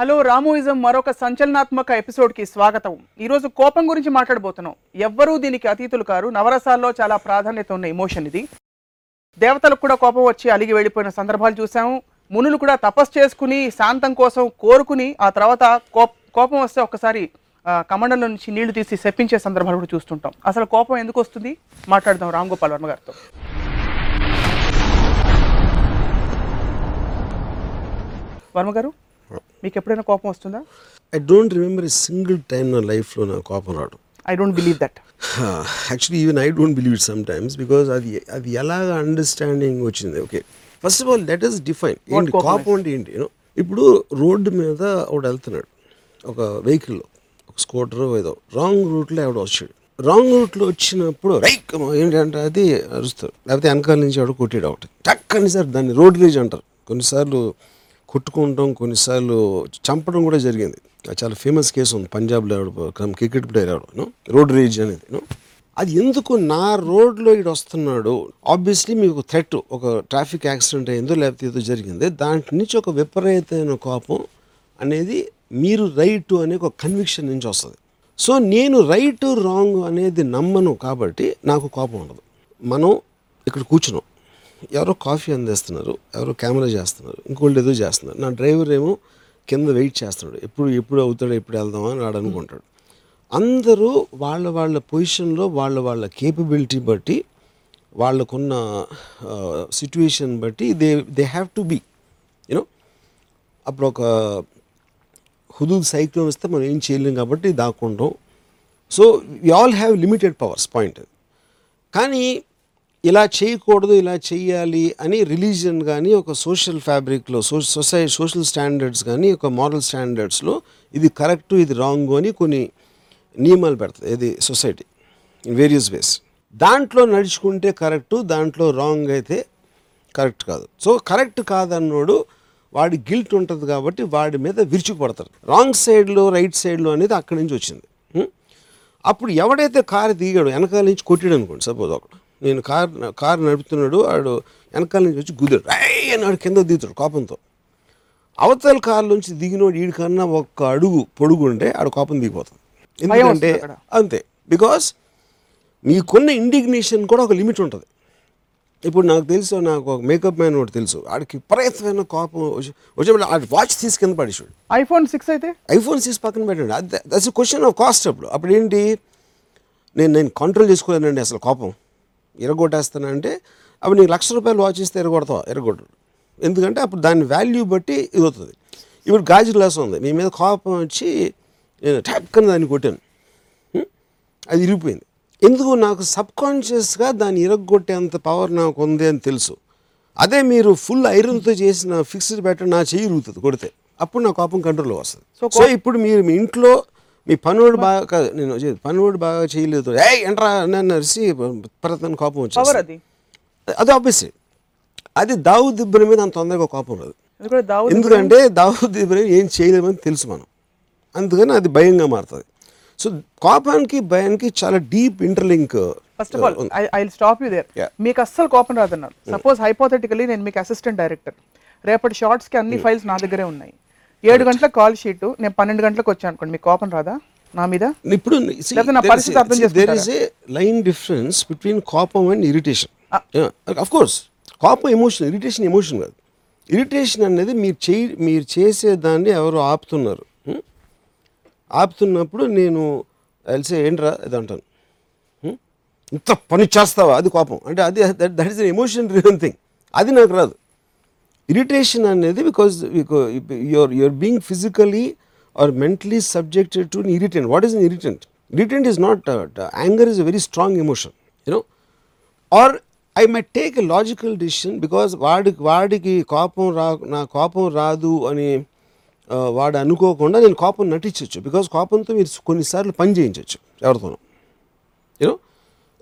Hello రామోయిజం మరొక సంచలనాత్మక ఎపిసోడ్కి స్వాగతం. ఈరోజు కోపం గురించి మాట్లాడబోతున్నాం. ఎవ్వరూ దీనికి అతీతులు కారు. నవరసాల్లో చాలా ప్రాధాన్యత ఉన్న ఎమోషన్ ఇది. దేవతలకు కూడా కోపం వచ్చి అలిగి వెళ్ళిపోయిన సందర్భాలు చూసాము మునులు కూడా తపస్సు చేసుకుని శాంతం కోసం కోరుకుని ఆ తర్వాత కోప కోపం వస్తే ఒక్కసారి కమండల నుంచి నీళ్ళు తీసి శప్పించే సందర్భాలు కూడా చూస్తుంటాం. అసలు కోపం ఎందుకు వస్తుంది? మాట్లాడదాం రామ్ గోపాల్ వర్మ గారితో. వర్మ గారు? మీకు ఎప్పుడైనా కోపం వస్తుందా? I don't remember a single time నా లైఫ్లో నా కోపం రావడం. I don't believe that actually even I don't believe it sometimes because అది అది ఎలాగ అండర్స్టాండింగ్ వచ్చింది? Okay first of all let us define ఏంటి కోపం అంటే? ఏంటి? ఇప్పుడు రోడ్డు మీద ఒకడు వెళ్తున్నాడు. ఒక వెహికల్లో ఒక స్కూటర్ ఏదో. రాంగ్ రూట్లో ఎవడో వచ్చాడు. రాంగ్ రూట్లో వచ్చినప్పుడు రైక్ ఏంటంటే అది అరుస్తారు లేకపోతే వెనకాల నుంచి ఎవడో కొట్టాడు ఒకటి. టక్ అని సార్ దాన్ని రోడ్ రేజ్ అంటారు. కొన్నిసార్లు కొట్టుకుంటాం కొన్నిసార్లు చంపడం కూడా జరిగింది. చాలా ఫేమస్ కేసు ఉంది పంజాబ్లో ఎవడు క్రికెట్ ప్లేయర్ ఎవడు రోడ్ రేజ్ అనేది అది ఎందుకు నా రోడ్లో ఇటు వస్తున్నాడు? ఆబ్వియస్లీ మీకు థ్రెట్ ఒక ట్రాఫిక్ యాక్సిడెంట్ అయిందో లేకపోతే ఏదో జరిగింది దాంట్ నుంచి ఒక విపరీతమైన కోపం అనేది మీరు రైట్ అనే ఒక కన్విక్షన్ నుంచి వస్తుంది. సో నేను రైట్ రాంగ్ అనేది నమ్మను కాబట్టి నాకు కోపం ఉండదు. మనం ఇక్కడ కూర్చున్నాం. ఎవరో కాఫీ అందిస్తున్నారు ఎవరో కెమెరా చేస్తున్నారు ఇంకోళ్ళు ఏదో చేస్తున్నారు. నా డ్రైవర్ ఏమో కింద వెయిట్ చేస్తున్నాడు. ఎప్పుడు ఎప్పుడు అవుతాడు ఎప్పుడు వెళ్దామా అని వాడు అనుకుంటాడు. అందరూ వాళ్ళ వాళ్ళ పొజిషన్లో వాళ్ళ వాళ్ళ కేపబిలిటీ బట్టి వాళ్ళకున్న సిచ్యువేషన్ బట్టి they they have to be you know అప్పుడు ఒక హుదూద్ సైక్లోన్ వస్తే మనం ఏం చేయలేం కాబట్టి దాక్కుంటాం. So we all have limited powers point కానీ ఇలా చేయకూడదు ఇలా చేయాలి అని రిలీజియన్ కానీ ఒక సోషల్ ఫ్యాబ్రిక్లో సో సొసై సోషల్ స్టాండర్డ్స్ కానీ ఒక మారల్ స్టాండర్డ్స్లో ఇది కరెక్ట్ ఇది రాంగ్ అని కొన్ని నియమాలు పెడుతుంది ఇది సొసైటీ ఇన్ వేరియస్ వేస్. దాంట్లో నడుచుకుంటే కరెక్టు దాంట్లో రాంగ్ అయితే కరెక్ట్ కాదు. సో కరెక్ట్ కాదన్నోడు వాడి గిల్ట్ ఉంటుంది కాబట్టి వాడి మీద విరుచుకుపడతారు. రాంగ్ సైడ్లో రైట్ సైడ్లో అనేది అక్కడి నుంచి వచ్చింది. అప్పుడు ఎవడైతే కారు దిగాడు వెనకాల నుంచి కొట్టాడు అనుకోండి సపోజ్ ఒకడు. నేను కార్ కారు నడుపుతున్నాడు వాడు వెనకాల నుంచి వచ్చి గుద్దాడు. రై అని వాడు కింద దిగుతాడు కోపంతో. అవతల కారు నుంచి దిగినోడు వీడి కన్నా ఒక్క అడుగు పొడుగు ఉంటే ఆడ కోపం దిగిపోతుంది ఎందుకంటే. అంతే. బికాస్ మీకున్న ఇండిగ్నేషన్ కూడా ఒక లిమిట్ ఉంటుంది. ఇప్పుడు నాకు తెలుసు నాకు ఒక మేకప్ మ్యాన్ ఒకటి తెలుసు. ఆడికి విపరీతమైన కోపం వచ్చి వచ్చేప్పుడు ఆడి వాచ్ తీసి కింద పడేసాడు ఐఫోన్ సిక్స్ అయితే? ఐఫోన్ తీసి పక్కన పెట్టండి. అది దట్స్ క్వశ్చన్ ఆఫ్ కాస్ట్ అప్పుడు అప్పుడు. ఏంటి నేను నేను కంట్రోల్ చేసుకోలేనండి అసలు కోపం. ఎరగొట్టేస్తానంటే అప్పుడు నీకు లక్ష రూపాయలు వాచ్ ఇస్తే ఎరగొడతావా? ఎరగొట్టు ఎందుకంటే అప్పుడు దాని వాల్యూ బట్టి ఇది అవుతుంది. ఇప్పుడు గాజు గ్లాస్ ఉంది. మీ మీద కోపం వచ్చి నేను టక్కన దాన్ని కొట్టాను? అది ఇరిగిపోయింది. ఎందుకు నాకు సబ్ కాన్షియస్గా దాన్ని ఇరగొట్టేంత పవర్ నాకు ఉంది అని తెలుసు. అదే మీరు ఫుల్ ఐరన్తో చేసిన ఫిక్స్డ్ బ్యాటర్ నా చెయ్యి ఇరుగుతుంది కొడితే. అప్పుడు నా కోపం కంట్రోల్లో వస్తుంది. సో ఇప్పుడు మీరు మీ ఇంట్లో మీ పనివాడు బాగా కాదు నేను పనివాడు బాగా చేయలేదు. ఏ ఎంట్రా నన్ను అరిసి ప్రతన కోపం వచ్చేది అది. ఆబ్వియస్లీ అది దావుద్ ఇబ్రహీం మీద అంత తొందరగా కోపం రాదు. ఎందుకంటే దావుద్ ఇబ్రహీం ఏం చేయలేమని తెలుసు మనం. అందుకని అది భయంగా మారుతుంది. సో కోపానికి భయానికి చాలా deep interlink first of all I stop you there. మీకు అస్సలు కోపం రాదన్నారు. సపోజ్ హైపోథెటికలీ నేను మీకు అసిస్టెంట్ డైరెక్టర్ రేపటి షార్ట్స్కి అన్ని ఫైల్స్ నా దగ్గరే ఉన్నాయి. ఏడు గంటల కాల్ షీట్ నేను పన్నెండు గంటలకు వచ్చాను అనుకోండి మీకు కోపం రాదా? నా మీద? ఇప్పుడు నా పరిస్థితి అర్థం there is a line difference between కోపం అండ్ ఇరిటేషన్ అఫ్ కోర్స్ కోపం ఎమోషన్ ఇరిటేషన్ ఎమోషన్ కాదు. ఇరిటేషన్ అనేది మీరు చేయి మీరు చేసే దాన్ని ఎవరు ఆపుతున్నారు? Hmm? ఆపుతున్నప్పుడు నేను తెలిసే ఏంట్రా ఇది అంటాను. Hmm? ఇంత పని చేస్తావా? అది కోపం. అంటే అది that is emotion driven thing అది నాకు రాదు. ఇరిటేషన్ అనేది because your your being physically or mentally subjected to irritant what is an irritant irritant is not anger is a very strong emotion you know or I my take a logical decision because వాడికి వాడికి కోపం రా నా కోపం రాదు అని వాడు అనుకోకుండా నేను కోపం నటించవచ్చు బికాజ్ కోపంతో మీరు కొన్నిసార్లు పని చేయించవచ్చు ఎవరితోనూ. యూనో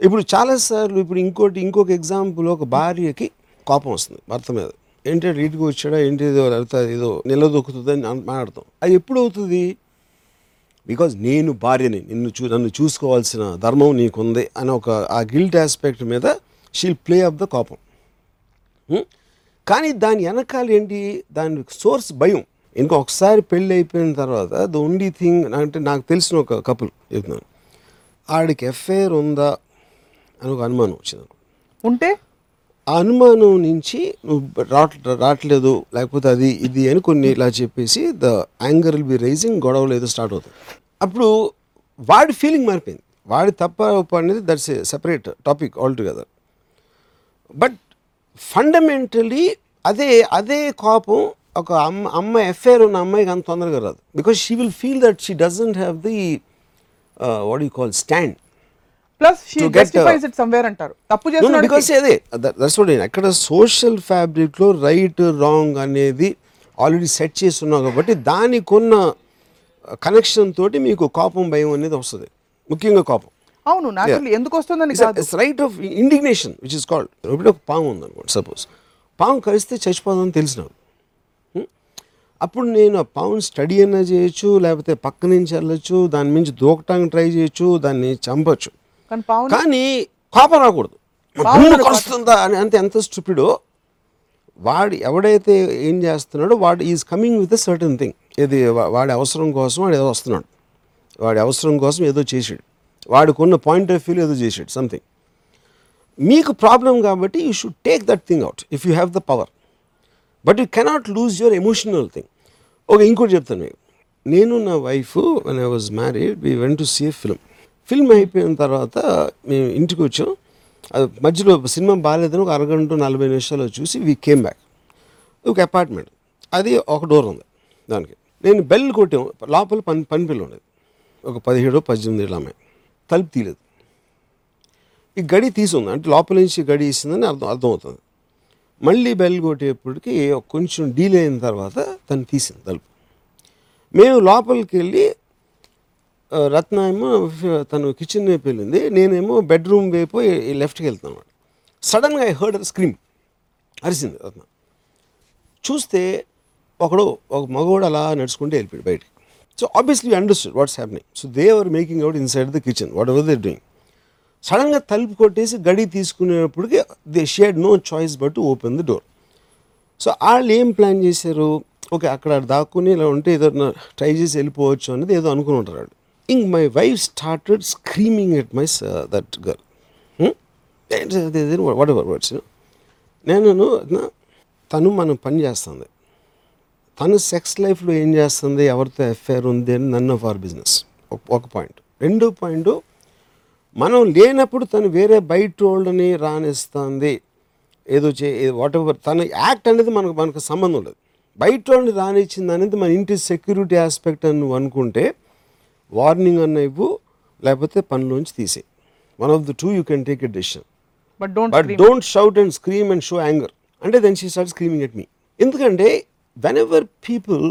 ఇప్పుడు చాలాసార్లు ఇప్పుడు ఇంకోటి ఇంకొక ఎగ్జాంపుల్ ఒక భార్యకి కోపం వస్తుంది భర్త మీద. ఏంటి ఇంటికి వచ్చాడా ఏంటి ఏదో ఏదో నిలదొక్కుతుంది అని మాట్లాడతాం. అది ఎప్పుడు అవుతుంది? బికాజ్ నేను భార్యని నిన్ను చూ నన్ను చూసుకోవాల్సిన ధర్మం నీకుంది అని ఒక ఆ గిల్ట్ ఆస్పెక్ట్ మీద షీల్ ప్లే ఆఫ్ ద కోపం. కానీ దాని వెనకాల ఏంటి? దాని సోర్స్ భయం. ఇంకా ఒకసారి పెళ్ళి అయిపోయిన తర్వాత ద ఓన్లీ థింగ్ అంటే నాకు తెలిసిన ఒక కపుల్ చెప్తున్నాను. ఆడికి ఎఫ్ఐఆర్ ఉందా? అని ఒక అనుమానం వచ్చింది ఉంటే? ఆ అనుమానం నుంచి నువ్వు రాట్ రావట్లేదు లేకపోతే అది ఇది అని కొన్ని ఇలా చెప్పేసి the anger will be rising గొడవలు ఏదో స్టార్ట్ అవుతుంది అప్పుడు వాడి ఫీలింగ్ మారిపోయింది. వాడి తప్ప అనేది that's a separate topic altogether but fundamentally అదే అదే కోపం ఒక అమ్మ అమ్మాయి ఎఫ్ఐఆర్ ఉన్న అమ్మాయికి అంత తొందరగా రాదు. Because she will feel that she doesn't have the what you call stand. Plus she justifies it అంటారు. తప్పు చేస్తున్నాడు బికాస్ అదే దట్స్ వాట్ అక్కడ సోషల్ ఫ్యాబ్రిక్లో రైట్ రాంగ్ అనేది ఆల్రెడీ సెట్ చేసి ఉన్నాం కాబట్టి దానికి ఉన్న కనెక్షన్ తోటి మీకు కోపం భయం అనేది వస్తుంది. ముఖ్యంగా కోపం. అవును నాకు ఎందుకు వస్తుందని it's right of indignation which is called ఇప్పుడు ఒక పాము ఉందనుకోండి సపోజ్ పాము కరిస్తే చచ్చిపోతుందని తెలిసిన అప్పుడు నేను ఆ పాముని స్టడీ అయినా చేయొచ్చు లేకపోతే పక్క నుంచి వెళ్ళొచ్చు దాని నుంచి దూకటానికి ట్రై చేయొచ్చు దాన్ని చంపొచ్చు. కానీ కోపం రాకూడదు. కలుస్తుందా అని అంతే ఎంత స్టూపిడో వాడు ఎవడైతే ఏం చేస్తున్నాడో వాడు is coming with certain thing. ఇది వా- వాడి అవసరం కోసం వాడు ఏదో వస్తున్నాడు. వాడి అవసరం కోసం ఏదో చేసాడు వాడికి ఉన్న పాయింట్ ఆఫ్ వ్యూలో ఏదో చేసాడు సంథింగ్ మీకు ప్రాబ్లం కాబట్టి you should take that thing out if you have the power but you cannot lose your emotional thing okay ఇంకోటి చెప్తాను మీకు. నేను నా wife one I was married we went to see film film అయిపోయిన తర్వాత మేము ఇంటికి వచ్చాం. అది మధ్యలో సినిమా బాగాలేదని ఒక అరగంట నలభై నిమిషాలు చూసి వీ కేమ్ బ్యాక్. ఒక అపార్ట్మెంట్. అది ఒక డోర్ ఉంది దానికి. నేను బెల్ కొట్టాం. లోపల పని పని పిల్ల ఉండేది. ఒక పదిహేడు పద్దెనిమిది ఏళ్ళ అమ్మాయి. తలుపు తీయలేదు ఈ గడి తీసుంది. అంటే లోపల నుంచి గడి ఇస్తుందని అర్థం అర్థమవుతుంది. మళ్ళీ బెల్ కొట్టేప్పటికి కొంచెం డీలే అయిన తర్వాత తను తీసింది తలుపు. మేము లోపలికి వెళ్ళి రత్న ఏమో తను కిచెన్ వైపు వెళ్ళింది. నేనేమో బెడ్రూమ్ వైపు లెఫ్ట్కి లెఫ్ట్కి వెళ్తున్నాను సడన్గా ఐ హర్డ్ స్క్రీమ్ అరిసింది రత్న. చూస్తే ఒకడు ఒక మగవాడు అలా నడుచుకుంటూ వెళ్ళిపోయాడు బయటికి. So obviously understood what's happening so they are making out inside the kitchen whatever they doing సడన్గా తలుపు కొట్టేసి గడి తీసుకునేటప్పటికి they had no choice but to open the door so వాళ్ళు ఏం ప్లాన్ చేశారు? ఓకే అక్కడ దాక్కుని ఇలా ఉంటే ఏదో ట్రై చేసి వెళ్ళిపోవచ్చు అనేది ఏదో అనుకుని ఉంటారు ఇంక్ my wife started screaming at my that girl whatever words నేను తను మనం పని చేస్తుంది. తను సెక్స్ లైఫ్లో ఏం చేస్తుంది ఎవరితో ఎఫ్ఐఆర్ ఉంది అని నన్ను ఆఫ్ బిజినెస్ ఒక పాయింట్ రెండో పాయింట్ మనం లేనప్పుడు తను వేరే బయట వాళ్ళని రానిస్తుంది. ఏదో చే వాట్ ఎవర్ తన యాక్ట్ అనేది మనకు మనకు సంబంధం లేదు. బయట వాళ్ళని రానిచ్చింది అనేది మన ఇంటి సెక్యూరిటీ ఆస్పెక్ట్ అని నువ్వు అనుకుంటే వార్నింగ్ అన్న ఇవ్వు లేకపోతే పనిలోంచి తీసే one of the two you can take a decision but don't but don't shout and scream and show anger అంటే then she start screaming at me ఎందుకంటే whenever people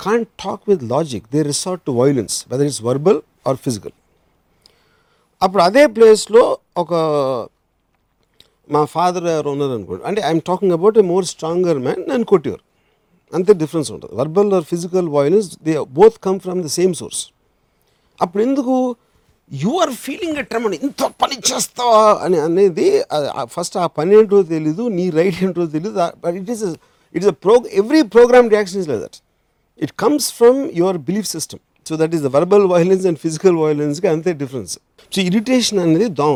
can't talk with logic they resort to violence whether it's verbal or physical అప్పుడు అదే ప్లేస్లో ఒక మా father ఎవరు ఉన్నారు అనుకోండి. అంటే I'm talking about a more stronger man నన్ను కొట్టేవారు అంతే డిఫరెన్స్ ఉంటుంది. Verbal or physical violence they both come from the same source అప్పుడు ఎందుకు you are feeling a tremor ఇంత పని చేస్తావా? అని అనేది ఫస్ట్ ఆ పని ఏంటో తెలీదు నీ రైట్ ఏంటో తెలీదు but it is it is a pro every program reaction is like that it comes from your belief system so that is the verbal violence and physical వైలెన్స్కి అంతే డిఫరెన్స్ సో ఇరిటేషన్ అనేది దోమ.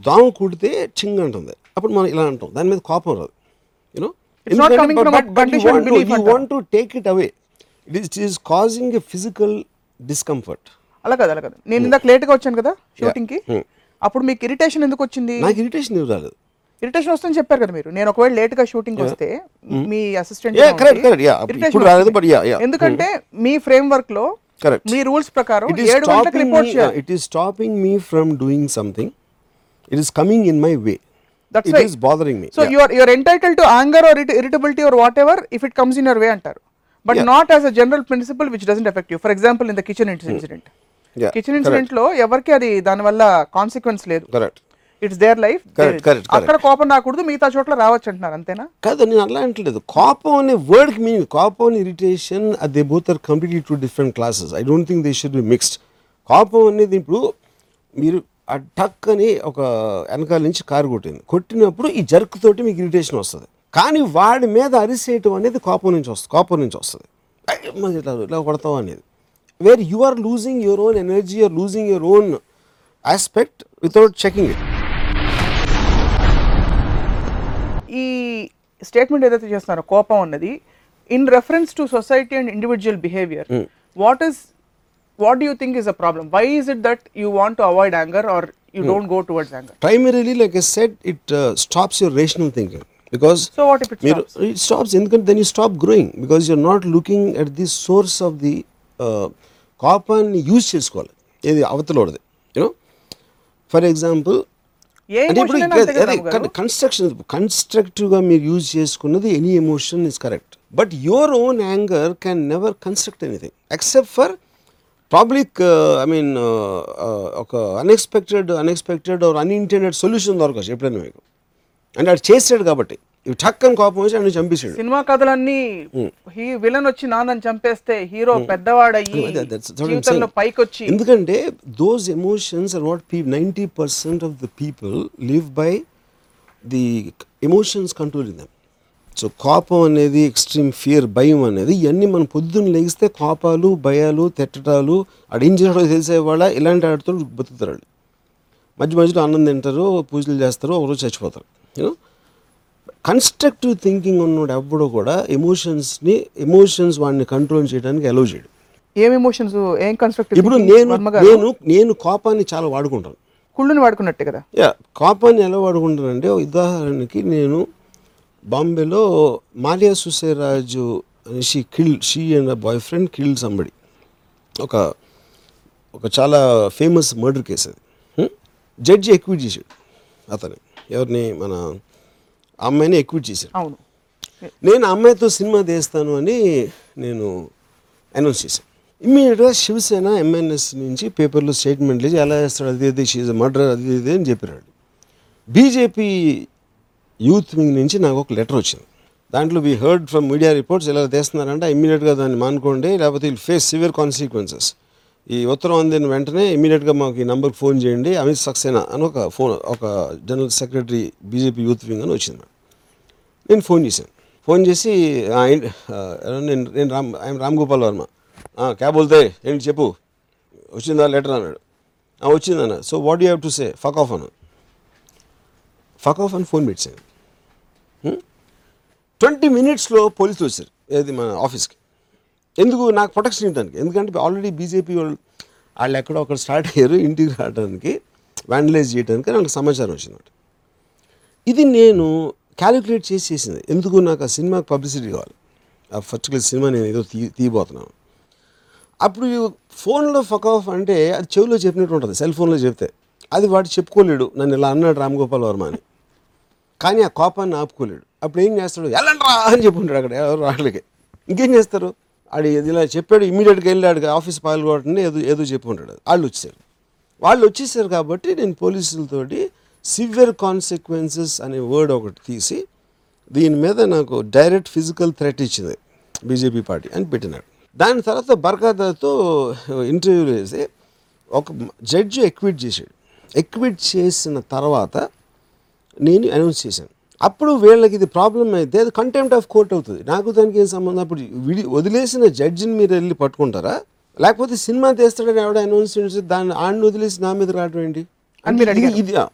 దోమ కుడితే చింగ్ అంటుంది. అప్పుడు మనం ఇలా అంటాం. దాని మీద కోపం రాదు. You know. Want to take it away it is it is causing a physical discomfort అలా కాదు అలా కాదు. నేను ఇందాక లేట్గా వచ్చాను కదా షూటింగ్కి. అప్పుడు మీకు ఇరిటేషన్ ఎందుకు వచ్చింది? నాకు ఇరిటేషన్ రాలేదు. ఇరిటేషన్ వస్తుందని చెప్పారు కదా మీరు. నేను ఒకవేళ లేట్గా షూటింగ్ వస్తే మీ అసిస్టెంట్. ఎందుకంటే మీ ఫ్రేమ్ వర్క్లో. మీ రూల్స్ ప్రకారం ఏడు గంటలకు రిపోర్ట్ చేయాలి. is stopping me from doing something. It is coming in my way. That's It why- is bothering me. So. You're you're entitle to anger or irritability or whatever if it comes in your way అంటారు. But. Not as a general principle which doesn't effect you for example in the kitchen incident kitchen ఇన్సిడెంట్లో ఎవరికి అది దానివల్ల consequence లేదు. It's their life అక్కడ కోపం రాకూడదు మిగతా చోట్ల రావచ్చు అంటున్నారు అంతేనా? కాదు నేను అట్లా అంటలేదు. కోపం అనే వర్డ్కి మీనింగ్ కోపం అని irritation they both are completely two different classes I don't think they should be mixed కోపం అనేది ఇప్పుడు మీరు ఆ టక్ అని ఒక వెనకాల నుంచి కారు కొట్టింది. కొట్టినప్పుడు ఈ జర్క్ తోటి మీకు ఇరిటేషన్ వస్తుంది. కానీ వాడి మీద అరిసేయటం అనేది కోపం నుంచి వస్తుంది కోపం నుంచి వస్తుంది. "ఐ, మరి ఇట్లా ఇట్లా కొడతావు అనేది. Where you are losing your own energy or losing your own aspect without checking it ఈ స్టేట్మెంట్ ఏదైతే చేస్తున్నారో కోపం అన్నది in reference to society and individual behaviour what is what you think is a problem why is it that you want to avoid anger or you don't go towards anger primarily like a set it stops your rational thinking because so what if it మీరు it stops ఎందుకంటే then you stop growing because you're not looking at the source of the కాపాన్ని use చేసుకోవాలి. ఏది అవతలది you know for example అంటే ఇప్పుడు? Construction కన్స్ట్రక్టివ్గా మీరు use చేసుకున్నది any emotion is correct but your own anger can never construct anything except for public I mean ఒక unexpected unexpected or unintended solution దొరకచ్చు ఎప్పుడైనా మీకు. అంటే అది చేసాడు కాబట్టి. ఇవి టక్కని కోపం వచ్చి ఆయన చంపేసాడు సినిమా కథలన్నీ హీ విలన్ వచ్చి నాన్నని చంపేస్తే హీరో పెద్దవాడయ్యి జీవితంలో. పైకి వచ్చి ఎందుకంటే those emotions are what P ninety percent of the people live by the emotions controlling them so కోపం అనేది ఎక్స్ట్రీమ్ ఫియర్ భయం అనేది ఇవన్నీ మనం పొద్దున్న లేగిస్తే కోపాలు భయాలు తిట్టడాలు ఏం చేసాడో తెలిసేవాళ్ళ ఇలాంటి ఆడితో బతుకుతారు మధ్య మధ్యలో అన్నం తింటారు పూజలు చేస్తారు ఒకరోజు చచ్చిపోతారు యూనో కన్స్ట్రక్టివ్ థింకింగ్ ఉన్నోడు ఎవ్వడో కూడా ఎమోషన్స్ని ఎమోషన్స్ వాడిని కంట్రోల్ చేయడానికి అలౌ చేయడు. ఏం ఎమోషన్స్ ఏం కన్స్ట్రక్టివ్ ఇప్పుడు నేను నేను నేను కోపాన్ని చాలా వాడుకుంటాను. కుళ్ళుని వాడుకున్నట్టే కదా? యా కోపాన్ని ఎలా వాడుకుంటానంటే ఉదాహరణకి నేను బాంబేలో Maria Susairaj she kill she and boyfriend killed somebody. ఒక ఒక చాలా ఫేమస్ మర్డర్ కేసు అది. జడ్జి ఎక్విట్ చేశాడు. అతని ఎవరిని? మన అమ్మాయిని ఎక్విట్ చేశాడు అవును. నేను అమ్మాయితో సినిమా తీస్తాను అని నేను అనౌన్స్ చేశాను. ఇమ్మీడియట్గా శివసేన ఎంఎన్ఎస్ నుంచి పేపర్లో స్టేట్మెంట్లు ఇచ్చి ఎలా చేస్తాడు? అది ఇది షీజ్ మర్డర్ అది ఇది అని చెప్పారు బీజేపీ యూత్ వింగ్ నుంచి నాకు ఒక లెటర్ వచ్చింది. దాంట్లో we heard from media reports ఎలా తీస్తున్నారంటే? ఇమ్మీడియట్గా దాన్ని మానుకోండి లేకపోతే విల్ ఫేస్ సివియర్ కాన్సిక్వెన్సెస్ ఈ ఉత్తరం అందిన వెంటనే ఇమీడియట్గా మాకు ఈ నెంబర్కి ఫోన్ చేయండి. అమిత్ సక్సేనా అని ఒక ఫోన్ ఒక general secretary BJP youth wing అని వచ్చింది నేను ఫోన్ చేశాను. ఫోన్ చేసి నేను నేను రామ్ ఆయన రామ్ గోపాల్ వర్మ. "ఆ, క్యాబ్ వెళ్తే ఏంటి చెప్పు. వచ్చిందా లెటర్ అన్నాడు వచ్చిందన్న. So what you have to say? Fuck off అన్న. ఫక్ ఆఫ్ అని ఫోన్ పెట్టాను. ట్వంటీ మినిట్స్లో పోలీసులు వచ్చారు. ఏది మన ఆఫీస్కి? ఎందుకు? నాకు ప్రొటెక్షన్ ఇవ్వడానికి. ఎందుకంటే ఆల్రెడీ బీజేపీ వాళ్ళు వాళ్ళు ఎక్కడో అక్కడ స్టార్ట్ అయ్యారు ఇంటికి రావడానికి వ్యాండలైజ్ చేయడానికి నాకు సమాచారం వచ్చిందన్నమాట. ఇది నేను క్యాలిక్యులేట్ చేసి చేసింది. ఎందుకు నాకు ఆ సినిమాకి పబ్లిసిటీ కావాలి? ఆ పర్టికులర్ సినిమా నేను ఏదో తీ తీయబోతున్నాను. అప్పుడు ఫోన్లో ఫక్ ఆఫ్ అంటే అది చెవిలో చెప్పినట్టు ఉంటుంది. సెల్ ఫోన్లో చెప్తే. అది వాడు చెప్పుకోలేడు. నన్ను ఇలా అన్నాడు రామ్ గోపాల్ వర్మ అని. కానీ ఆ కోపాన్ని ఆపుకోలేడు. అప్పుడు ఏం చేస్తాడు? వెళ్ళండి రా అని చెప్పుకుంటాడు అక్కడ ఎవరు రాళ్ళకి ఇంకేం చేస్తారు? ఆడు ఇది ఇలా చెప్పాడు ఇమీడియట్గా వెళ్ళాడు ఆఫీస్ పాల్గొట్టండి ఏదో ఏదో చెప్పి ఉంటాడు వాళ్ళు వచ్చేసారు వాళ్ళు వచ్చేసారు కాబట్టి నేను పోలీసులతోటి సివియర్ కాన్సిక్వెన్సెస్ అనే వర్డ్ ఒకటి తీసి దీని మీద నాకు డైరెక్ట్ ఫిజికల్ థ్రెట్ ఇచ్చింది బీజేపీ పార్టీ అని పెట్టినాడు. దాని తర్వాత బర్ఖాదాతో ఇంటర్వ్యూ వేసి ఒక జడ్జి ఎక్విట్ చేశాడు. ఎక్విట్ చేసిన తర్వాత నేను అనౌన్స్ చేశాను. అప్పుడు వీళ్ళకి ఇది ప్రాబ్లం అయితే అది కంటెంప్ట్ ఆఫ్ కోర్ట్ అవుతుంది. నాకు దానికి ఏం సంబంధం? అప్పుడు విడి వదిలేసిన జడ్జిని మీరు వెళ్ళి పట్టుకుంటారా? లేకపోతే సినిమా తీస్తాడని ఎవడ అనౌన్స్ చేసి దాన్ని ఆడిని వదిలేసి నా మీద రావడం ఏంటి? ఇది-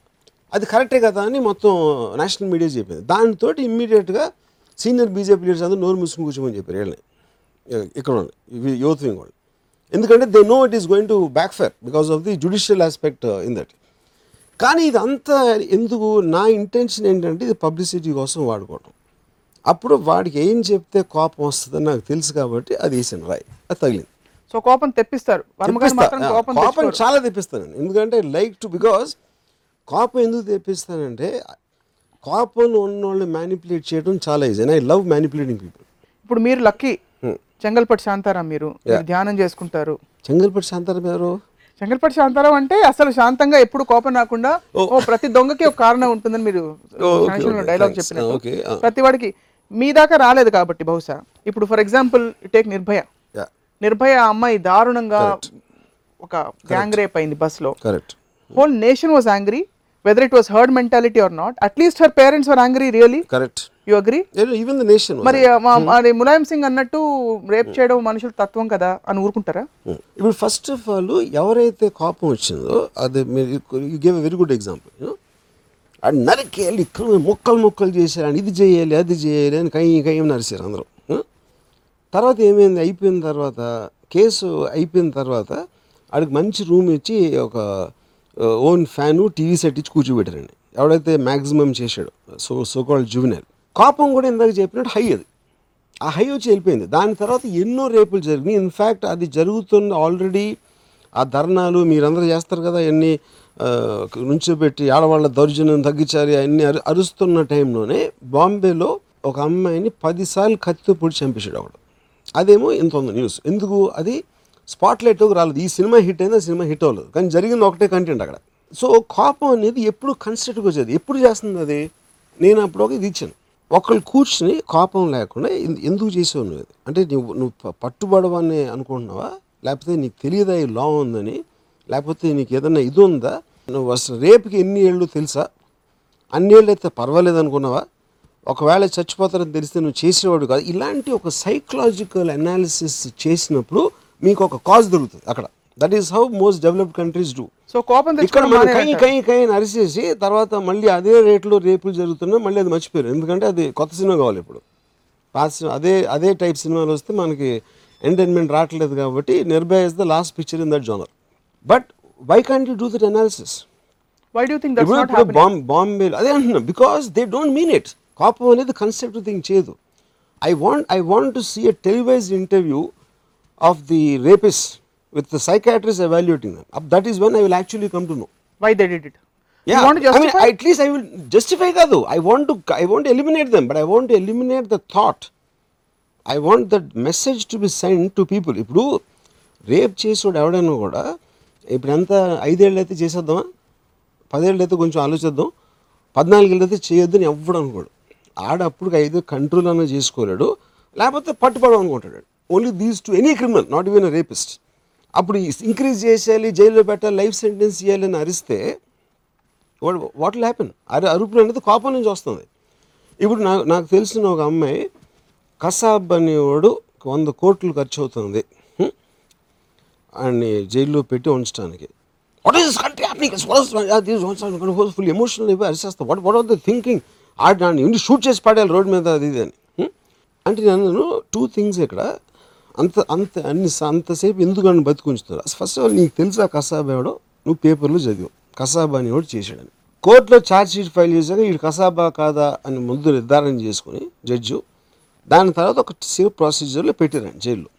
అది కరెక్టే కదా అని మొత్తం నేషనల్ మీడియా చెప్పింది. దాంతో ఇమ్మీడియట్గా సీనియర్ బీజేపీ లీడర్స్ అందరూ నోరు మూసుకుని కూర్చోమని చెప్పారు వీళ్ళని. ఇక్కడ వింగ్ వాళ్ళు ఎందుకంటే they know it is going to backfire because of the judicial aspect in that కానీ ఇదంతా ఎందుకు? నా ఇంటెన్షన్ ఏంటంటే ఇది పబ్లిసిటీ కోసం వాడుకోవటం. అప్పుడు వాడికి ఏం చెప్తే కోపం వస్తుందని నాకు తెలుసు కాబట్టి అది వేసాను రాయి. అది తగిలింది. సో కోపం తెప్పిస్తారు. కోపం. చాలా తెప్పిస్తాను ఎందుకంటే లైక్ టు బికాస్ కోపం ఎందుకు తెప్పిస్తానంటే కోపం ఉన్నోళ్ళు మ్యానిపులేట్ చేయడం చాలా easy I love manipulating people ఇప్పుడు మీరు లక్కీ చెంగల్పట్టి శాంతారాం మీరు. మీరు ధ్యానం చేసుకుంటారు. చెంగల్పట్టి శాంతారాం ఎవరు? చెంగల్పట్టి శాంతారాం అంటే అసలు శాంతంగా ఎప్పుడు కోపం రాకుండా ఓ. ప్రతి దొంగకి ఒక కారణం ఉంటుందని మీరు డైలాగ్ ah. ప్రతి వాడికి మీ దాకా రాలేదు కాబట్టి బహుశా. ఇప్పుడు for example take Nirbhaya. Nirbhaya అమ్మాయి దారుణంగా ఒక గ్యాంగ్ రేప్ అయింది బస్లో correct whole nation was angry whether it was heard mentality or not at least her parents were angry really correct you agree even the nation మరి మరి ములాయం సింగ్ అన్నట్టు rape చేయడం మనుషుల తత్వం కదా అని ఊరుకుంటారా? ఇప్పుడు ఫస్ట్ ఆఫ్ ఆల్ ఎవరైతే కోపం వచ్చిందో అది you give a very good example అది నరికేయాలి ఇక్కడ మొక్కలు మొక్కలు చేశారు ఇది చేయాలి అది చేయాలి అని కై కై నరిసారు అందరూ. తర్వాత ఏమైంది? అయిపోయిన తర్వాత కేసు అయిపోయిన తర్వాత ఆడికి మంచి రూమ్ ఇచ్చి ఒక ఓన్ ఫ్యాను టీవీ సెట్ ఇచ్చి కూర్చోబెట్టారండి. ఎవడైతే మ్యాక్సిమం చేశాడు సో సో కాల్డ్ జువినల్ కోపం కూడా ఇందాక చెప్పినట్టు హై అది. ఆ హై వచ్చి వెళ్ళిపోయింది. దాని తర్వాత ఎన్నో రేపులు జరిగినాయి. ఇన్ఫ్యాక్ట్ అది జరుగుతున్న ఆల్రెడీ ఆ ధర్నాలు మీరందరూ చేస్తారు కదా అన్ని నుంచోబెట్టి ఆడవాళ్ళ దౌర్జన్యం తగ్గించాలి అన్నీ అరు అరుస్తున్న టైంలోనే బాంబేలో ఒక అమ్మాయిని పదిసార్లు కత్తితో పొడి చంపేశాడు ఒకడు అదేమో ఇంత ఉంది న్యూస్ ఎందుకు? అది స్పాట్లైట్లోకి రాలేదు. ఈ సినిమా హిట్ అయింది? ఆ సినిమా హిట్ అవ్వలేదు. కానీ జరిగింది ఒకటే కంటెంట్ అక్కడ. సో కోపం అనేది ఎప్పుడు కన్స్ట్రక్ట్గా వచ్చేది? ఎప్పుడు చేస్తుంది అది? నేను అప్పుడు ఒక ఇది ఇచ్చాను. ఒకళ్ళు కూర్చుని కోపం లేకుండా ఎందుకు చేసావు నువ్వు అంటే నువ్వు నువ్వు పట్టుబడవని అనుకుంటున్నావా? లేకపోతే నీకు తెలియదా ఈ లా ఉందని? లేకపోతే నీకు ఏదైనా ఇది ఉందా? నువ్వు అసలు రేపుకి ఎన్ని ఏళ్ళు తెలుసా? అన్ని ఏళ్ళు అయితే పర్వాలేదు అనుకున్నావా? ఒకవేళ చచ్చిపోతారని తెలిస్తే నువ్వు చేసేవాడు కాదు. ఇలాంటి ఒక సైకలాజికల్ అనాలిసిస్ చేసినప్పుడు మీకు ఒక కాజ్ దొరుకుతుంది అక్కడ. That is how most developed countries do so కోపం ఇక్కడ తెచ్చుకోవడం కై. కై అరిసేసి తర్వాత మళ్ళీ అదే రేట్లో రేపులు జరుగుతున్నా మళ్ళీ అది మర్చిపోయారు. ఎందుకంటే అది కొత్త సినిమా కావాలి ఇప్పుడు. పాత అదే అదే టైప్ సినిమాలు వస్తే మనకి ఎంటర్టైన్మెంట్ రావట్లేదు కాబట్టి Nirbhaya is the last picture in that genre. But why can't you do that analysis why do think ఇప్పుడు బాంబ్ బాంబే అదే అంటున్నా because they don't mean it కోపం అనేది కన్సెప్ట్ థింగ్ చేయదు. I want I want to see a televise interview of the rapist with the psychiatrist evaluating that is when I will actually come to know why they did it Yeah, want I mean, justify at least I will justify కాదు. I want to I want to eliminate them, but I want to eliminate the thought. I want that message to be sent to people. ఇప్పుడు rape చేసాడు ఎవడైనా కూడా ఇప్పుడు ఎంత ఐదేళ్ళు అయితే చేసేద్దామా? పదేళ్ళు అయితే కొంచెం ఆలోచిద్దాం. పద్నాలుగేళ్ళు అయితే చేయొద్దని ఎవ్వడు అనుకోడు. ఆడ అప్పుడు ఐదు కంట్రోల్ అన్న చేసుకోలేడు. లేకపోతే పట్టుబడం అనుకుంటాడు. Only these to any criminal not even rapist అప్పుడు ఇంక్రీజ్ చేసేయాలి జైల్లో పెట్టాలి లైఫ్ సెంటెన్స్ చేయాలని అరిస్తే వాట్ వాట్ విల్ హ్యాపెన్ అరే అరుపులు అనేది కోపం నుంచి వస్తుంది. ఇప్పుడు నాకు నాకు తెలిసిన ఒక అమ్మాయి కసాబ్ అనేవాడు వంద కోట్లు ఖర్చు అవుతుంది. ఆయన్ని జైల్లో పెట్టి ఉంచడానికి what is country happening full emotional అయిపోయి అరిసేస్తా. What what are they thinking ఆ దాన్ని షూట్ చేసి పడేయాలి రోడ్ మీద అది ఇది అని. అంటే నేను టూ థింగ్స్ ఇక్కడ అంత అంత అన్ని అంతసేపు ఎందుకు నన్ను బతికుంచుతున్నారు? ఫస్ట్ ఆఫ్ ఆల్ నీకు తెలుసా కసాబ్ ఎవడో? నువ్వు పేపర్లో చదివావు. కసాబా అని ఎవడు చేశాడని. కోర్టులో ఛార్జ్ షీట్ ఫైల్ చేశాక వీడు కసాబా కాదా అని ముందు నిర్ధారణ చేసుకుని జడ్జు దాని తర్వాత ఒక సేఫ్ ప్రొసీజర్లో పెట్టారండి జైల్లో.